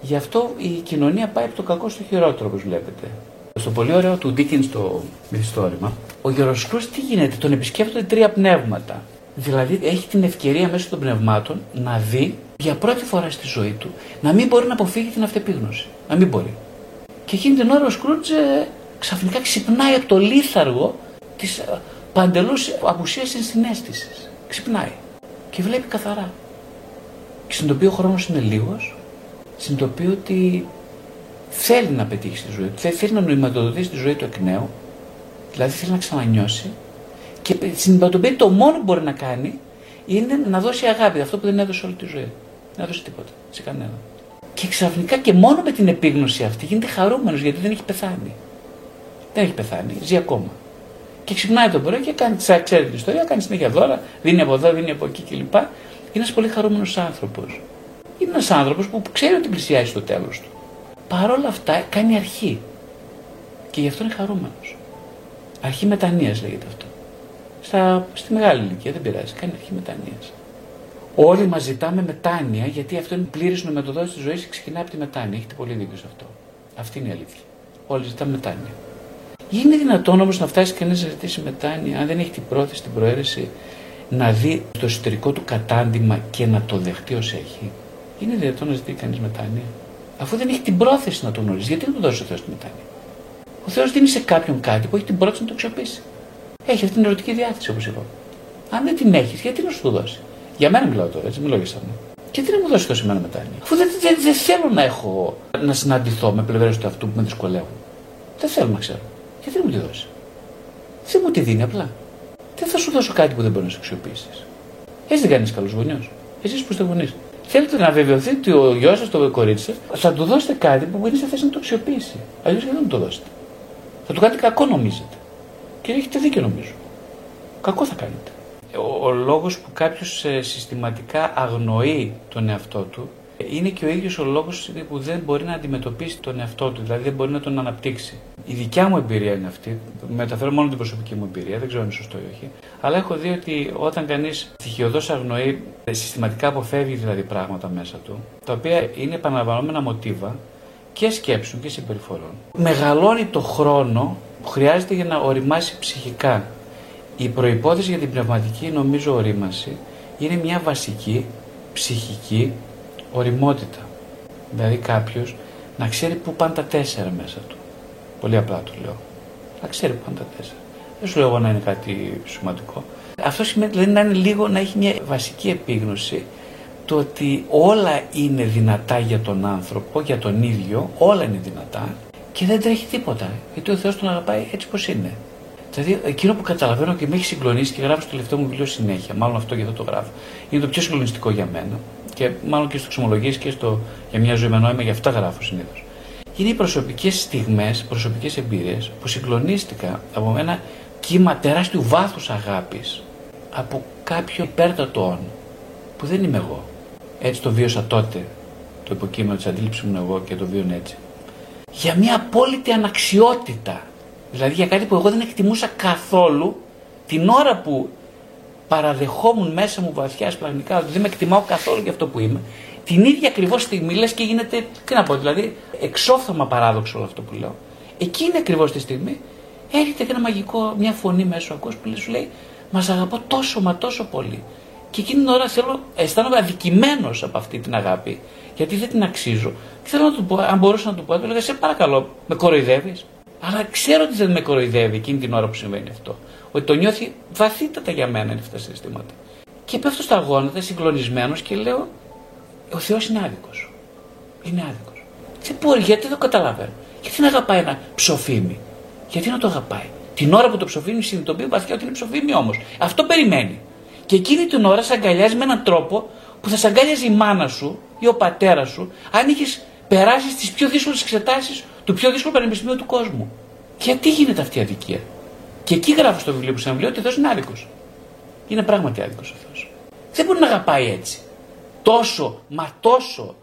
γι' αυτό η κοινωνία πάει από το κακό στο χειρότερο, όπως βλέπετε. Στο πολύ ωραίο του Ντίκιν στο μυθιστόρημα, ο Γεροσκρούς τι γίνεται, τον επισκέπτονται τρία πνεύματα. Δηλαδή έχει την ευκαιρία μέσω των πνευμάτων να δει για πρώτη φορά στη ζωή του να μην μπορεί να αποφύγει την αυτεπίγνωση. Να μην μπορεί. Και εκείνη την ώρα ο Σκρούτζ ε, ξαφνικά ξυπνάει από το λίθαργο της ε, παντελώ απουσίας συνέστησης. Ξυπνάει και βλέπει καθαρά. Και συνειδητοποιεί ο χρόνος είναι λίγος, συνειδητοποιεί ότι θέλει να πετύχει στη ζωή του, θέλει να νοηματοδοτήσει τη ζωή του εκ νέου, δηλαδή θέλει να ξανανιώσει και συνειδητοποιεί το μόνο που μπορεί να κάνει είναι να δώσει αγάπη, αυτό που δεν έδωσε όλη τη ζωή. Δεν έδωσε τίποτα σε κανέναν. Και ξαφνικά και μόνο με την επίγνωση αυτή γίνεται χαρούμενος γιατί δεν έχει πεθάνει. Δεν έχει πεθάνει, ζει ακόμα. Και ξυπνάει το πρωί και κάνει, ξέρετε την ιστορία, κάνει συνέχεια δώρα, δίνει από εδώ, δίνει από εκεί κλπ. Είναι ένας πολύ χαρούμενος άνθρωπος. Είναι ένας άνθρωπος που ξέρει ότι πλησιάζει στο τέλος του. Παρ' όλα αυτά κάνει αρχή. Και γι' αυτό είναι χαρούμενος. Αρχή μετανία λέγεται αυτό. Στα, στη μεγάλη ηλικία δεν πειράζει, κάνει αρχή μετανία. Όλοι μας ζητάμε μετάνοια γιατί αυτό είναι πλήρης νομετοδότηση της ζωής και ξεκινάει από τη μετάνοια. Έχετε πολύ δίκιο σε αυτό. Αυτή είναι η αλήθεια. Όλοι ζητάμε μετάνοια. Είναι δυνατόν όμως να φτάσει κανείς να ζητήσει μετάνοια αν δεν έχει την πρόθεση, την προαίρεση να δει το εσωτερικό του κατάντημα και να το δεχτεί ως έχει. Είναι δυνατόν να ζητήσει κανείς μετάνοια; Αφού δεν έχει την πρόθεση να το γνωρίζει, γιατί να του δώσει ο Θεός τη μετάνοια; Ο Θεός δίνει σε κάποιον κάτι που έχει την πρόθεση να το αξιοποιήσει. Έχει αυτή την ερωτική διάθεση όπως είπα. Αν δεν την έχεις, γιατί να σου το δώσει; Για μένα μιλάω τώρα, έτσι μιλάω για σένα. Και τι να μου δώσει τόσο εμένα μετάνοια; Αφού δεν, δεν, δεν θέλω να έχω να συναντηθώ με πλευρές του αυτού που με δυσκολεύουν. Δεν θέλω να ξέρω. Γιατί δεν μου τη δώσει; Δεν μου τη δίνει απλά. Δεν θα σου δώσω κάτι που δεν μπορείς να σου αξιοποιήσεις. Έτσι δεν κάνεις καλό γονιό. Εσείς που είστε γονείς; Θέλετε να βεβαιωθεί ότι ο γιος σας, το κορίτσι σας, θα του δώσετε κάτι που μπορεί σε θέση να το αξιοποιήσει. Αλλιώς δεν μου το δώσετε. Θα του κάνετε κακό νομίζετε. Και έχετε δίκιο νομίζω. Κακό θα κάνετε ο, ο λόγος που κάποιος ε, συστηματικά αγνοεί τον εαυτό του είναι και ο ίδιος ο λόγος που δεν μπορεί να αντιμετωπίσει τον εαυτό του, δηλαδή δεν μπορεί να τον αναπτύξει. Η δικιά μου εμπειρία είναι αυτή, μεταφέρω μόνο την προσωπική μου εμπειρία, δεν ξέρω αν είναι σωστό ή όχι, αλλά έχω δει ότι όταν κανείς στοιχειοδός αγνοεί, ε, συστηματικά αποφεύγει δηλαδή πράγματα μέσα του, τα οποία είναι επαναλαμβανόμενα μοτίβα και σκέψεων και συμπεριφορών, μεγαλώνει το χρόνο που χρειάζεται για να οριμάσει ψυχικά. Η προϋπόθεση για την πνευματική νομίζω ορίμαση είναι μια βασική ψυχική οριμότητα. Δηλαδή κάποιος να ξέρει πού πάνε τα τέσσερα μέσα του. Πολύ απλά του λέω. Να ξέρει πού πάνε τα τέσσερα. Δεν σου λέω εγώ να είναι κάτι σημαντικό. Αυτό σημαίνει δηλαδή να είναι λίγο να έχει μια βασική επίγνωση το ότι όλα είναι δυνατά για τον άνθρωπο, για τον ίδιο, όλα είναι δυνατά και δεν τρέχει τίποτα. Γιατί ο Θεός τον αγαπάει έτσι πως είναι. Δηλαδή, εκείνο που καταλαβαίνω και με έχει συγκλονίσει και γράφω στο τελευταίο μου βιβλίο συνέχεια, μάλλον αυτό και αυτό το γράφω, είναι το πιο συγκλονιστικό για μένα και μάλλον και στο ξομολογίε και στο για μια ζωή με νόημα, για αυτά γράφω συνήθως. Είναι οι προσωπικές στιγμές, προσωπικές εμπειρίες που συγκλονίστηκα από ένα κύμα τεράστιου βάθους αγάπης από κάποιο υπέρτατο όν που δεν είμαι εγώ. Έτσι το βίωσα τότε, το υποκείμενο της αντίληψης μου εγώ και το βίωνα έτσι. Για μια απόλυτη αναξιότητα Δηλαδή για κάτι που εγώ δεν εκτιμούσα καθόλου την ώρα που παραδεχόμουν μέσα μου βαθιά σπλαγνικά ότι δεν με εκτιμάω καθόλου για αυτό που είμαι, την ίδια ακριβώς στιγμή λες και γίνεται, τι να πω, δηλαδή εξόφθαμα παράδοξο όλο αυτό που λέω. Εκείνη ακριβώς τη στιγμή έρχεται και ένα μαγικό, μια φωνή μέσα ακούς που σου λέει Μας αγαπώ τόσο μα τόσο πολύ. Και εκείνη την ώρα θέλω, αισθάνομαι αδικημένος από αυτή την αγάπη, γιατί δεν την αξίζω. Και θέλω να του πω, αν μπορούσα να του πω, θα έλεγα Σε παρακαλώ, με κοροϊδεύεις. Αλλά ξέρω ότι δεν με κοροϊδεύει εκείνη την ώρα που συμβαίνει αυτό. Ότι το νιώθει βαθύτατα για μένα είναι αυτά τα συναισθήματα. Και πέφτω στα γόνατα συγκλονισμένος και λέω: Ο Θεός είναι άδικος. Είναι άδικος. Δεν μπορεί, γιατί δεν το καταλαβαίνω. Γιατί να αγαπάει ένα ψοφίμι. Γιατί να το αγαπάει. Την ώρα που το ψοφίμι συνειδητοποιεί βαθιά ότι είναι ψοφίμι όμως. Αυτό περιμένει. Και εκείνη την ώρα σε αγκαλιάζει με έναν τρόπο που θα σε αγκάλιαζε η μάνα σου ή ο πατέρας σου αν είχες περάσει τι πιο δύσκολες εξετάσεις του πιο δύσκολου πανεπιστημίου του κόσμου. Γιατί γίνεται αυτή η αδικία; Και εκεί γράφω στο βιβλίο που σας βιβλίο ότι ο Θεός είναι άδικος. Είναι πράγματι άδικος ο Θεός. Δεν μπορεί να αγαπάει έτσι. Τόσο, μα τόσο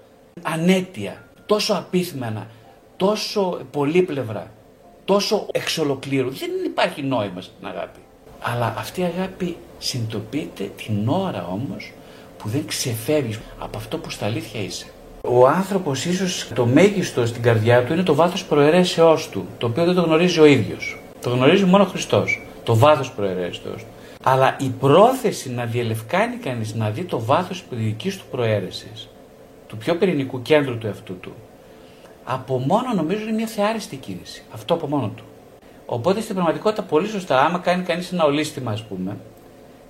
ανέτεια, τόσο απίθμενα, τόσο πολύπλευρα, τόσο εξ ολοκλήρου. Δεν υπάρχει νόημα στην αγάπη. Αλλά αυτή η αγάπη συνειδητοποιείται την ώρα όμως που δεν ξεφεύγεις από αυτό που στα αλήθεια είσαι. Ο άνθρωπος ίσως το μέγιστο στην καρδιά του είναι το βάθος προαιρέσεώς του, το οποίο δεν το γνωρίζει ο ίδιος. Το γνωρίζει μόνο ο Χριστός. Το βάθος προαιρέσεώ του. Αλλά η πρόθεση να διελευκάνει κανείς να δει το βάθος της δικής του προαίρεσης, του πιο πυρηνικού κέντρου του εαυτού του, από μόνο νομίζω είναι μια θεάριστη κίνηση. Αυτό από μόνο του. Οπότε στην πραγματικότητα πολύ σωστά, άμα κάνει κανείς ένα ολίσθημα, ας πούμε,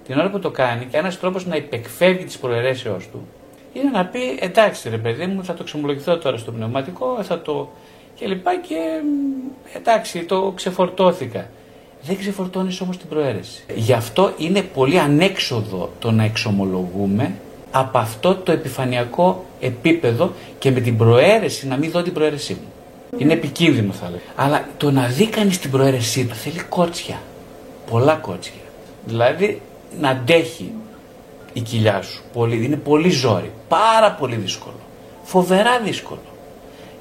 την ώρα που το κάνει και ένας τρόπος να υπεκφεύγει της προαιρέσεώς του είναι να πει εντάξει ρε παιδί μου, θα το ξεμολογηθώ τώρα στο πνευματικό, θα το και λοιπά και εντάξει, το ξεφορτώθηκα. Δεν ξεφορτώνεις όμως την προαίρεση. Γι' αυτό είναι πολύ ανέξοδο το να εξομολογούμε από αυτό το επιφανειακό επίπεδο και με την προαίρεση να μην δω την προαίρεσή μου. Είναι επικίνδυνο θα λέω. Αλλά το να δει κανείς την προαίρεσή του θέλει κότσια. Πολλά κότσια. Δηλαδή να αντέχει η κοιλιά σου. Πολύ, είναι πολύ ζόρι. Πάρα πολύ δύσκολο. Φοβερά δύσκολο.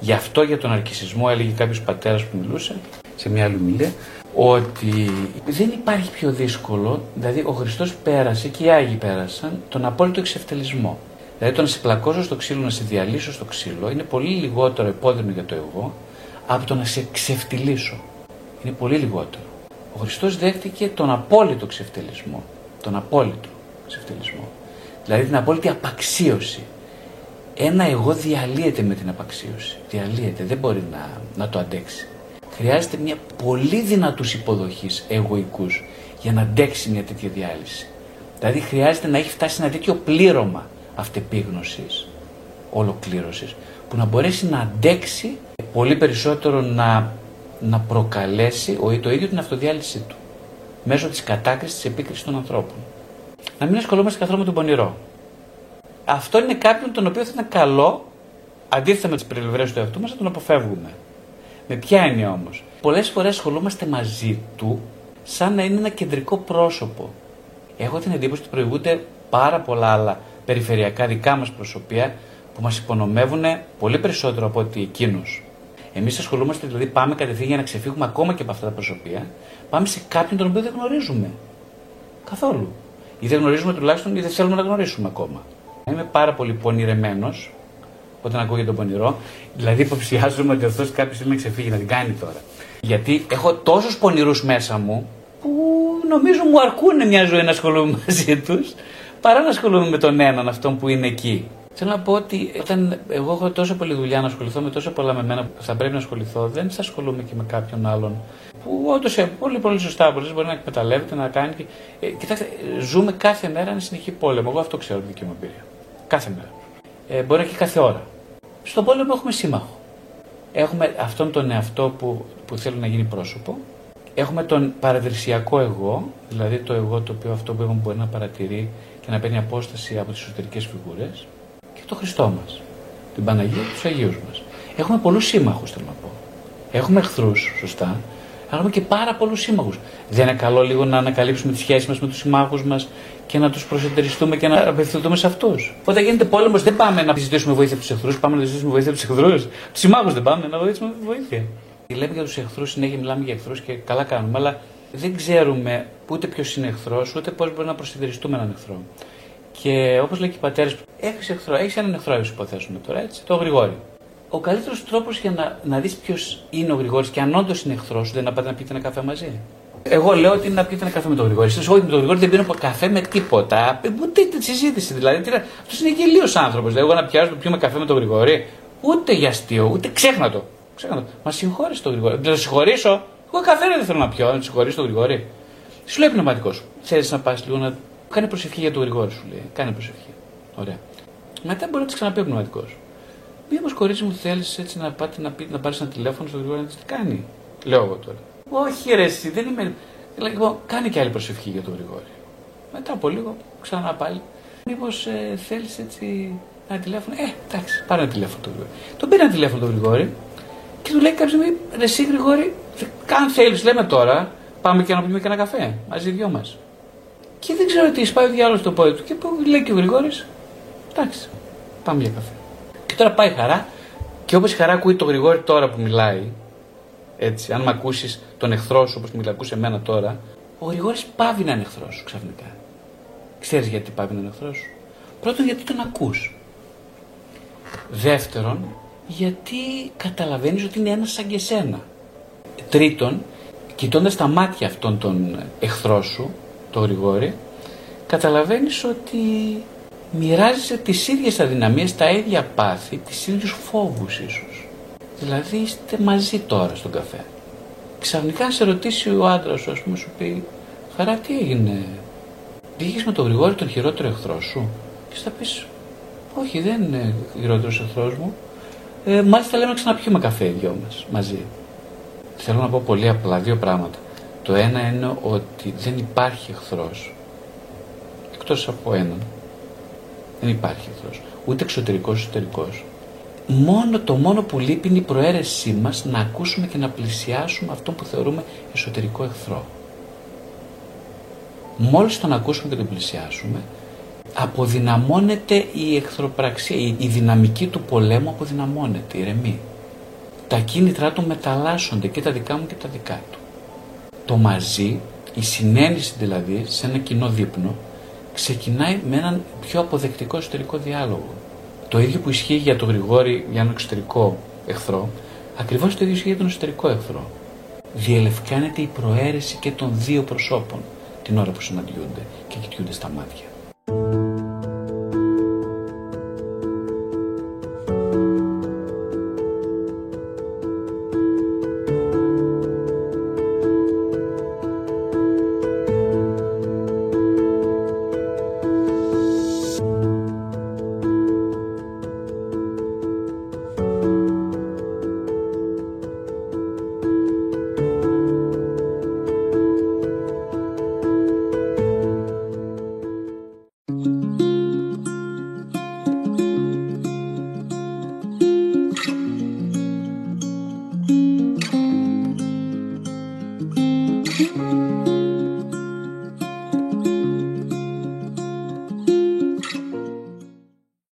Γι' αυτό για τον αρκισισμό έλεγε κάποιος πατέρας που μιλούσε σε μια άλλη μιλία ότι δεν υπάρχει πιο δύσκολο, δηλαδή ο Χριστός πέρασε και οι Άγιοι πέρασαν τον απόλυτο εξευτελισμό. Δηλαδή το να σε πλακώσω στο ξύλο, να σε διαλύσω στο ξύλο είναι πολύ λιγότερο επώδυνο για το εγώ από το να σε ξεφτυλίσω. Είναι πολύ λιγότερο. Ο Χριστός δέχτηκε τον απόλυτο ξεφτελισμό. Τον απόλυτο ξεφτελισμό. Δηλαδή την απόλυτη απαξίωση. Ένα εγώ διαλύεται με την απαξίωση. Διαλύεται, δεν μπορεί να, να το αντέξει. Χρειάζεται μια πολύ δυνατούς υποδοχής εγωικούς για να αντέξει μια τέτοια διάλυση. Δηλαδή χρειάζεται να έχει φτάσει ένα τέτοιο πλήρωμα αυτεπίγνωσης, ολοκλήρωσης, που να μπορέσει να αντέξει πολύ περισσότερο να, να προκαλέσει ο, το ίδιο την αυτοδιάλυσή του μέσω της κατάκρισης της επίκρισης των ανθρώπων. Να μην ασχολούμαστε καθόλου με τον πονηρό. Αυτό είναι κάποιον τον οποίο θα είναι καλό, αντίθετα με τις περιβρές του εαυτού μας, να τον αποφεύγουμε. Με ποια έννοια όμως; Πολλές φορές ασχολούμαστε μαζί του σαν να είναι ένα κεντρικό πρόσωπο. Έχω την εντύπωση ότι προηγούνται πάρα πολλά άλλα περιφερειακά δικά μας προσωπία που μας υπονομεύουν πολύ περισσότερο από ότι εκείνους. Εμείς ασχολούμαστε, δηλαδή πάμε κατευθείαν για να ξεφύγουμε ακόμα και από αυτά τα προσωπία, πάμε σε κάποιον τον οποίο δεν γνωρίζουμε. Καθόλου. Ή δεν γνωρίζουμε τουλάχιστον ή δεν θέλουμε να γνωρίσουμε ακόμα. Είμαι πάρα πολύ πονηρεμένος όταν ακούγεται τον πονηρό. Δηλαδή υποψιάζομαι ότι αυτός κάποια στιγμή ξεφύγει να την κάνει τώρα. Γιατί έχω τόσους πονηρούς μέσα μου που νομίζω μου αρκούν μια ζωή να ασχολούμαι μαζί τους παρά να ασχολούμαι με τον έναν αυτόν που είναι εκεί. Θέλω να πω ότι όταν εγώ έχω τόσο πολλή δουλειά να ασχοληθώ με τόσο πολλά με μένα που θα πρέπει να ασχοληθώ, δεν θα ασχολούμαι και με κάποιον άλλον που όντως πολύ, πολύ σωστά μπορείς να εκμεταλλεύεται, να κάνει. Ε, κοιτάξτε, ζούμε κάθε μέρα ένα συνεχή πόλεμο. Εγώ αυτό ξέρω από δική μου εμπειρία. Κάθε μέρα. Ε, μπορεί και κάθε ώρα. Στον πόλεμο έχουμε σύμμαχο. Έχουμε αυτόν τον εαυτό που, που θέλει να γίνει πρόσωπο. Έχουμε τον παραδρυσιακό εγώ, δηλαδή το εγώ το οποίο αυτό που μπορεί να παρατηρεί και να παίρνει απόσταση από τις εσωτερικές φιγούρες. Και το Χριστό μας. Την Παναγία και τους Αγίους μας. Έχουμε πολλούς σύμμαχους, θέλω να πω. Έχουμε εχθρούς, σωστά, έχουμε και πάρα πολλούς σύμμαχους. Δεν είναι καλό λίγο να ανακαλύψουμε τη σχέση μας με τους συμμάχους μας και να τους προσετεριστούμε και να απευθυνθούμε σε αυτούς. Όταν γίνεται πόλεμος, δεν πάμε να ζητήσουμε βοήθεια από τους εχθρούς, πάμε να ζητήσουμε βοήθεια από τους εχθρούς. Τους συμμάχους δεν πάμε να ζητήσουμε βοήθεια. Λέμε για τους εχθρούς, συνέχεια μιλάμε για εχθρούς και καλά κάνουμε, αλλά δεν ξέρουμε ούτε ποιος είναι εχθρός, ούτε πώς μπορεί να προσετεριστούμε έναν εχθρό. Και όπως λέει και οι πατέρε, έχεις εχθρό, έχεις έναν εχθρό, υποθέσουμε τώρα έτσι, το γρηγόρι. Ο καλύτερος τρόπος για να, να δεις ποιος είναι ο Γρηγόρης και αν όντως είναι εχθρός, δεν είναι να πάτε να πείτε ένα καφέ μαζί. Εγώ λέω ότι είναι να πιείτε ένα καφέ με τον Γρηγόρη. Εσεί, όχι με τον Γρηγόρη δεν πίνω καφέ με τίποτα. Ούτε τη συζήτηση δηλαδή. Αυτός είναι γελίος άνθρωπος. Δηλαδή, εγώ να πιάσω να πιούμε καφέ με τον Γρηγόρη, ούτε για αστείο, ούτε ξέχνα το. Ξέχνα το. Μα συγχώρησε τον Γρηγόρη. Δεν το συγχωρήσω. Εγώ καφέ δεν θέλω να πιω, να συγχωρήσω τον Γρηγόρη. Σου λέει πνευματικός. Θέλει να πας λίγο να κάνει προσευχή για τον Γρηγόρη, σου λέει. Κάνει προσευχή. Ωραία. Μετά μπορεί να της ξαναπεί ο πνευματικός. Μήπω κορίτσι μου θέλεις έτσι να, πάτε, να, πει, να πάρεις ένα τηλέφωνο στον Γρηγόρη να τι κάνει. Λέω εγώ τώρα. Όχι, ρε, εσύ, δεν είμαι. Λοιπόν, κάνει και άλλη προσευχή για τον Γρηγόρη. Μετά από λίγο, ξανά πάλι. Μήπω ε, θέλεις έτσι ένα τηλέφωνο. Ε, εντάξει, πάρε ένα τηλέφωνο τον Γρηγόρη. Τον πήρε ένα τηλέφωνο τον Γρηγόρη και του λέει κάποια στιγμή, ρε, εσύ Γρηγόρη, αν θέλεις, λέμε τώρα, πάμε και να πιούμε και ένα καφέ μαζί δυο μας. Και δεν ξέρω τι, σπάει ο διάλογος στο πόδι του. Και λέει και ο Γρηγόρης, εντάξει, πάμε για καφέ. Και τώρα πάει η χαρά και όπως η χαρά ακούει το Γρηγόρη τώρα που μιλάει, έτσι, αν με ακούσεις τον εχθρό σου όπως μιλάει, ακούσε εμένα τώρα, ο Γρηγόρης πάβει να είναι εχθρός σου ξαφνικά. Ξέρεις γιατί πάβει να είναι εχθρός σου; Πρώτον, γιατί τον ακούς. Δεύτερον, γιατί καταλαβαίνεις ότι είναι ένας σαν και σένα. Τρίτον, κοιτώντας τα μάτια αυτών των εχθρών σου, το Γρηγόρη, καταλαβαίνεις ότι μοιράζεσαι τις ίδιες αδυναμίες, τα ίδια πάθη, τις ίδιους φόβους ίσως. Δηλαδή είστε μαζί τώρα στον καφέ. Ξαφνικά σε ρωτήσει ο άντρας σου, ας πούμε, σου πει Χαρά, τι έγινε; Πήγε με τον Γρηγόρη τον χειρότερο εχθρό σου; Και θα πεις Όχι, δεν είναι χειρότερος εχθρός μου. Ε, μάλιστα λέμε να ξαναπιούμε καφέ οι δυο μας μαζί. Θέλω να πω πολύ απλά δύο πράγματα. Το ένα είναι ότι δεν υπάρχει εχθρός εκτός από έναν. Δεν υπάρχει εχθρός. Ούτε εξωτερικός, εσωτερικός. Μόνο το μόνο που λείπει είναι η προαίρεσή μας να ακούσουμε και να πλησιάσουμε αυτό που θεωρούμε εσωτερικό εχθρό. Μόλις τον ακούσουμε και τον πλησιάσουμε, αποδυναμώνεται η εχθροπραξία, η, δυναμική του πολέμου αποδυναμώνεται, ηρεμεί. Τα κίνητρά του μεταλλάσσονται και τα δικά μου και τα δικά του. Το μαζί, η συνένεση δηλαδή, σε ένα κοινό δείπνο, ξεκινάει με έναν πιο αποδεκτικό εσωτερικό διάλογο. Το ίδιο που ισχύει για τον Γρηγόρη για έναν εξωτερικό εχθρό, ακριβώς το ίδιο ισχύει για τον εσωτερικό εχθρό. Διελευκάνεται η προαίρεση και των δύο προσώπων την ώρα που συναντιούνται και κοιτιούνται στα μάτια.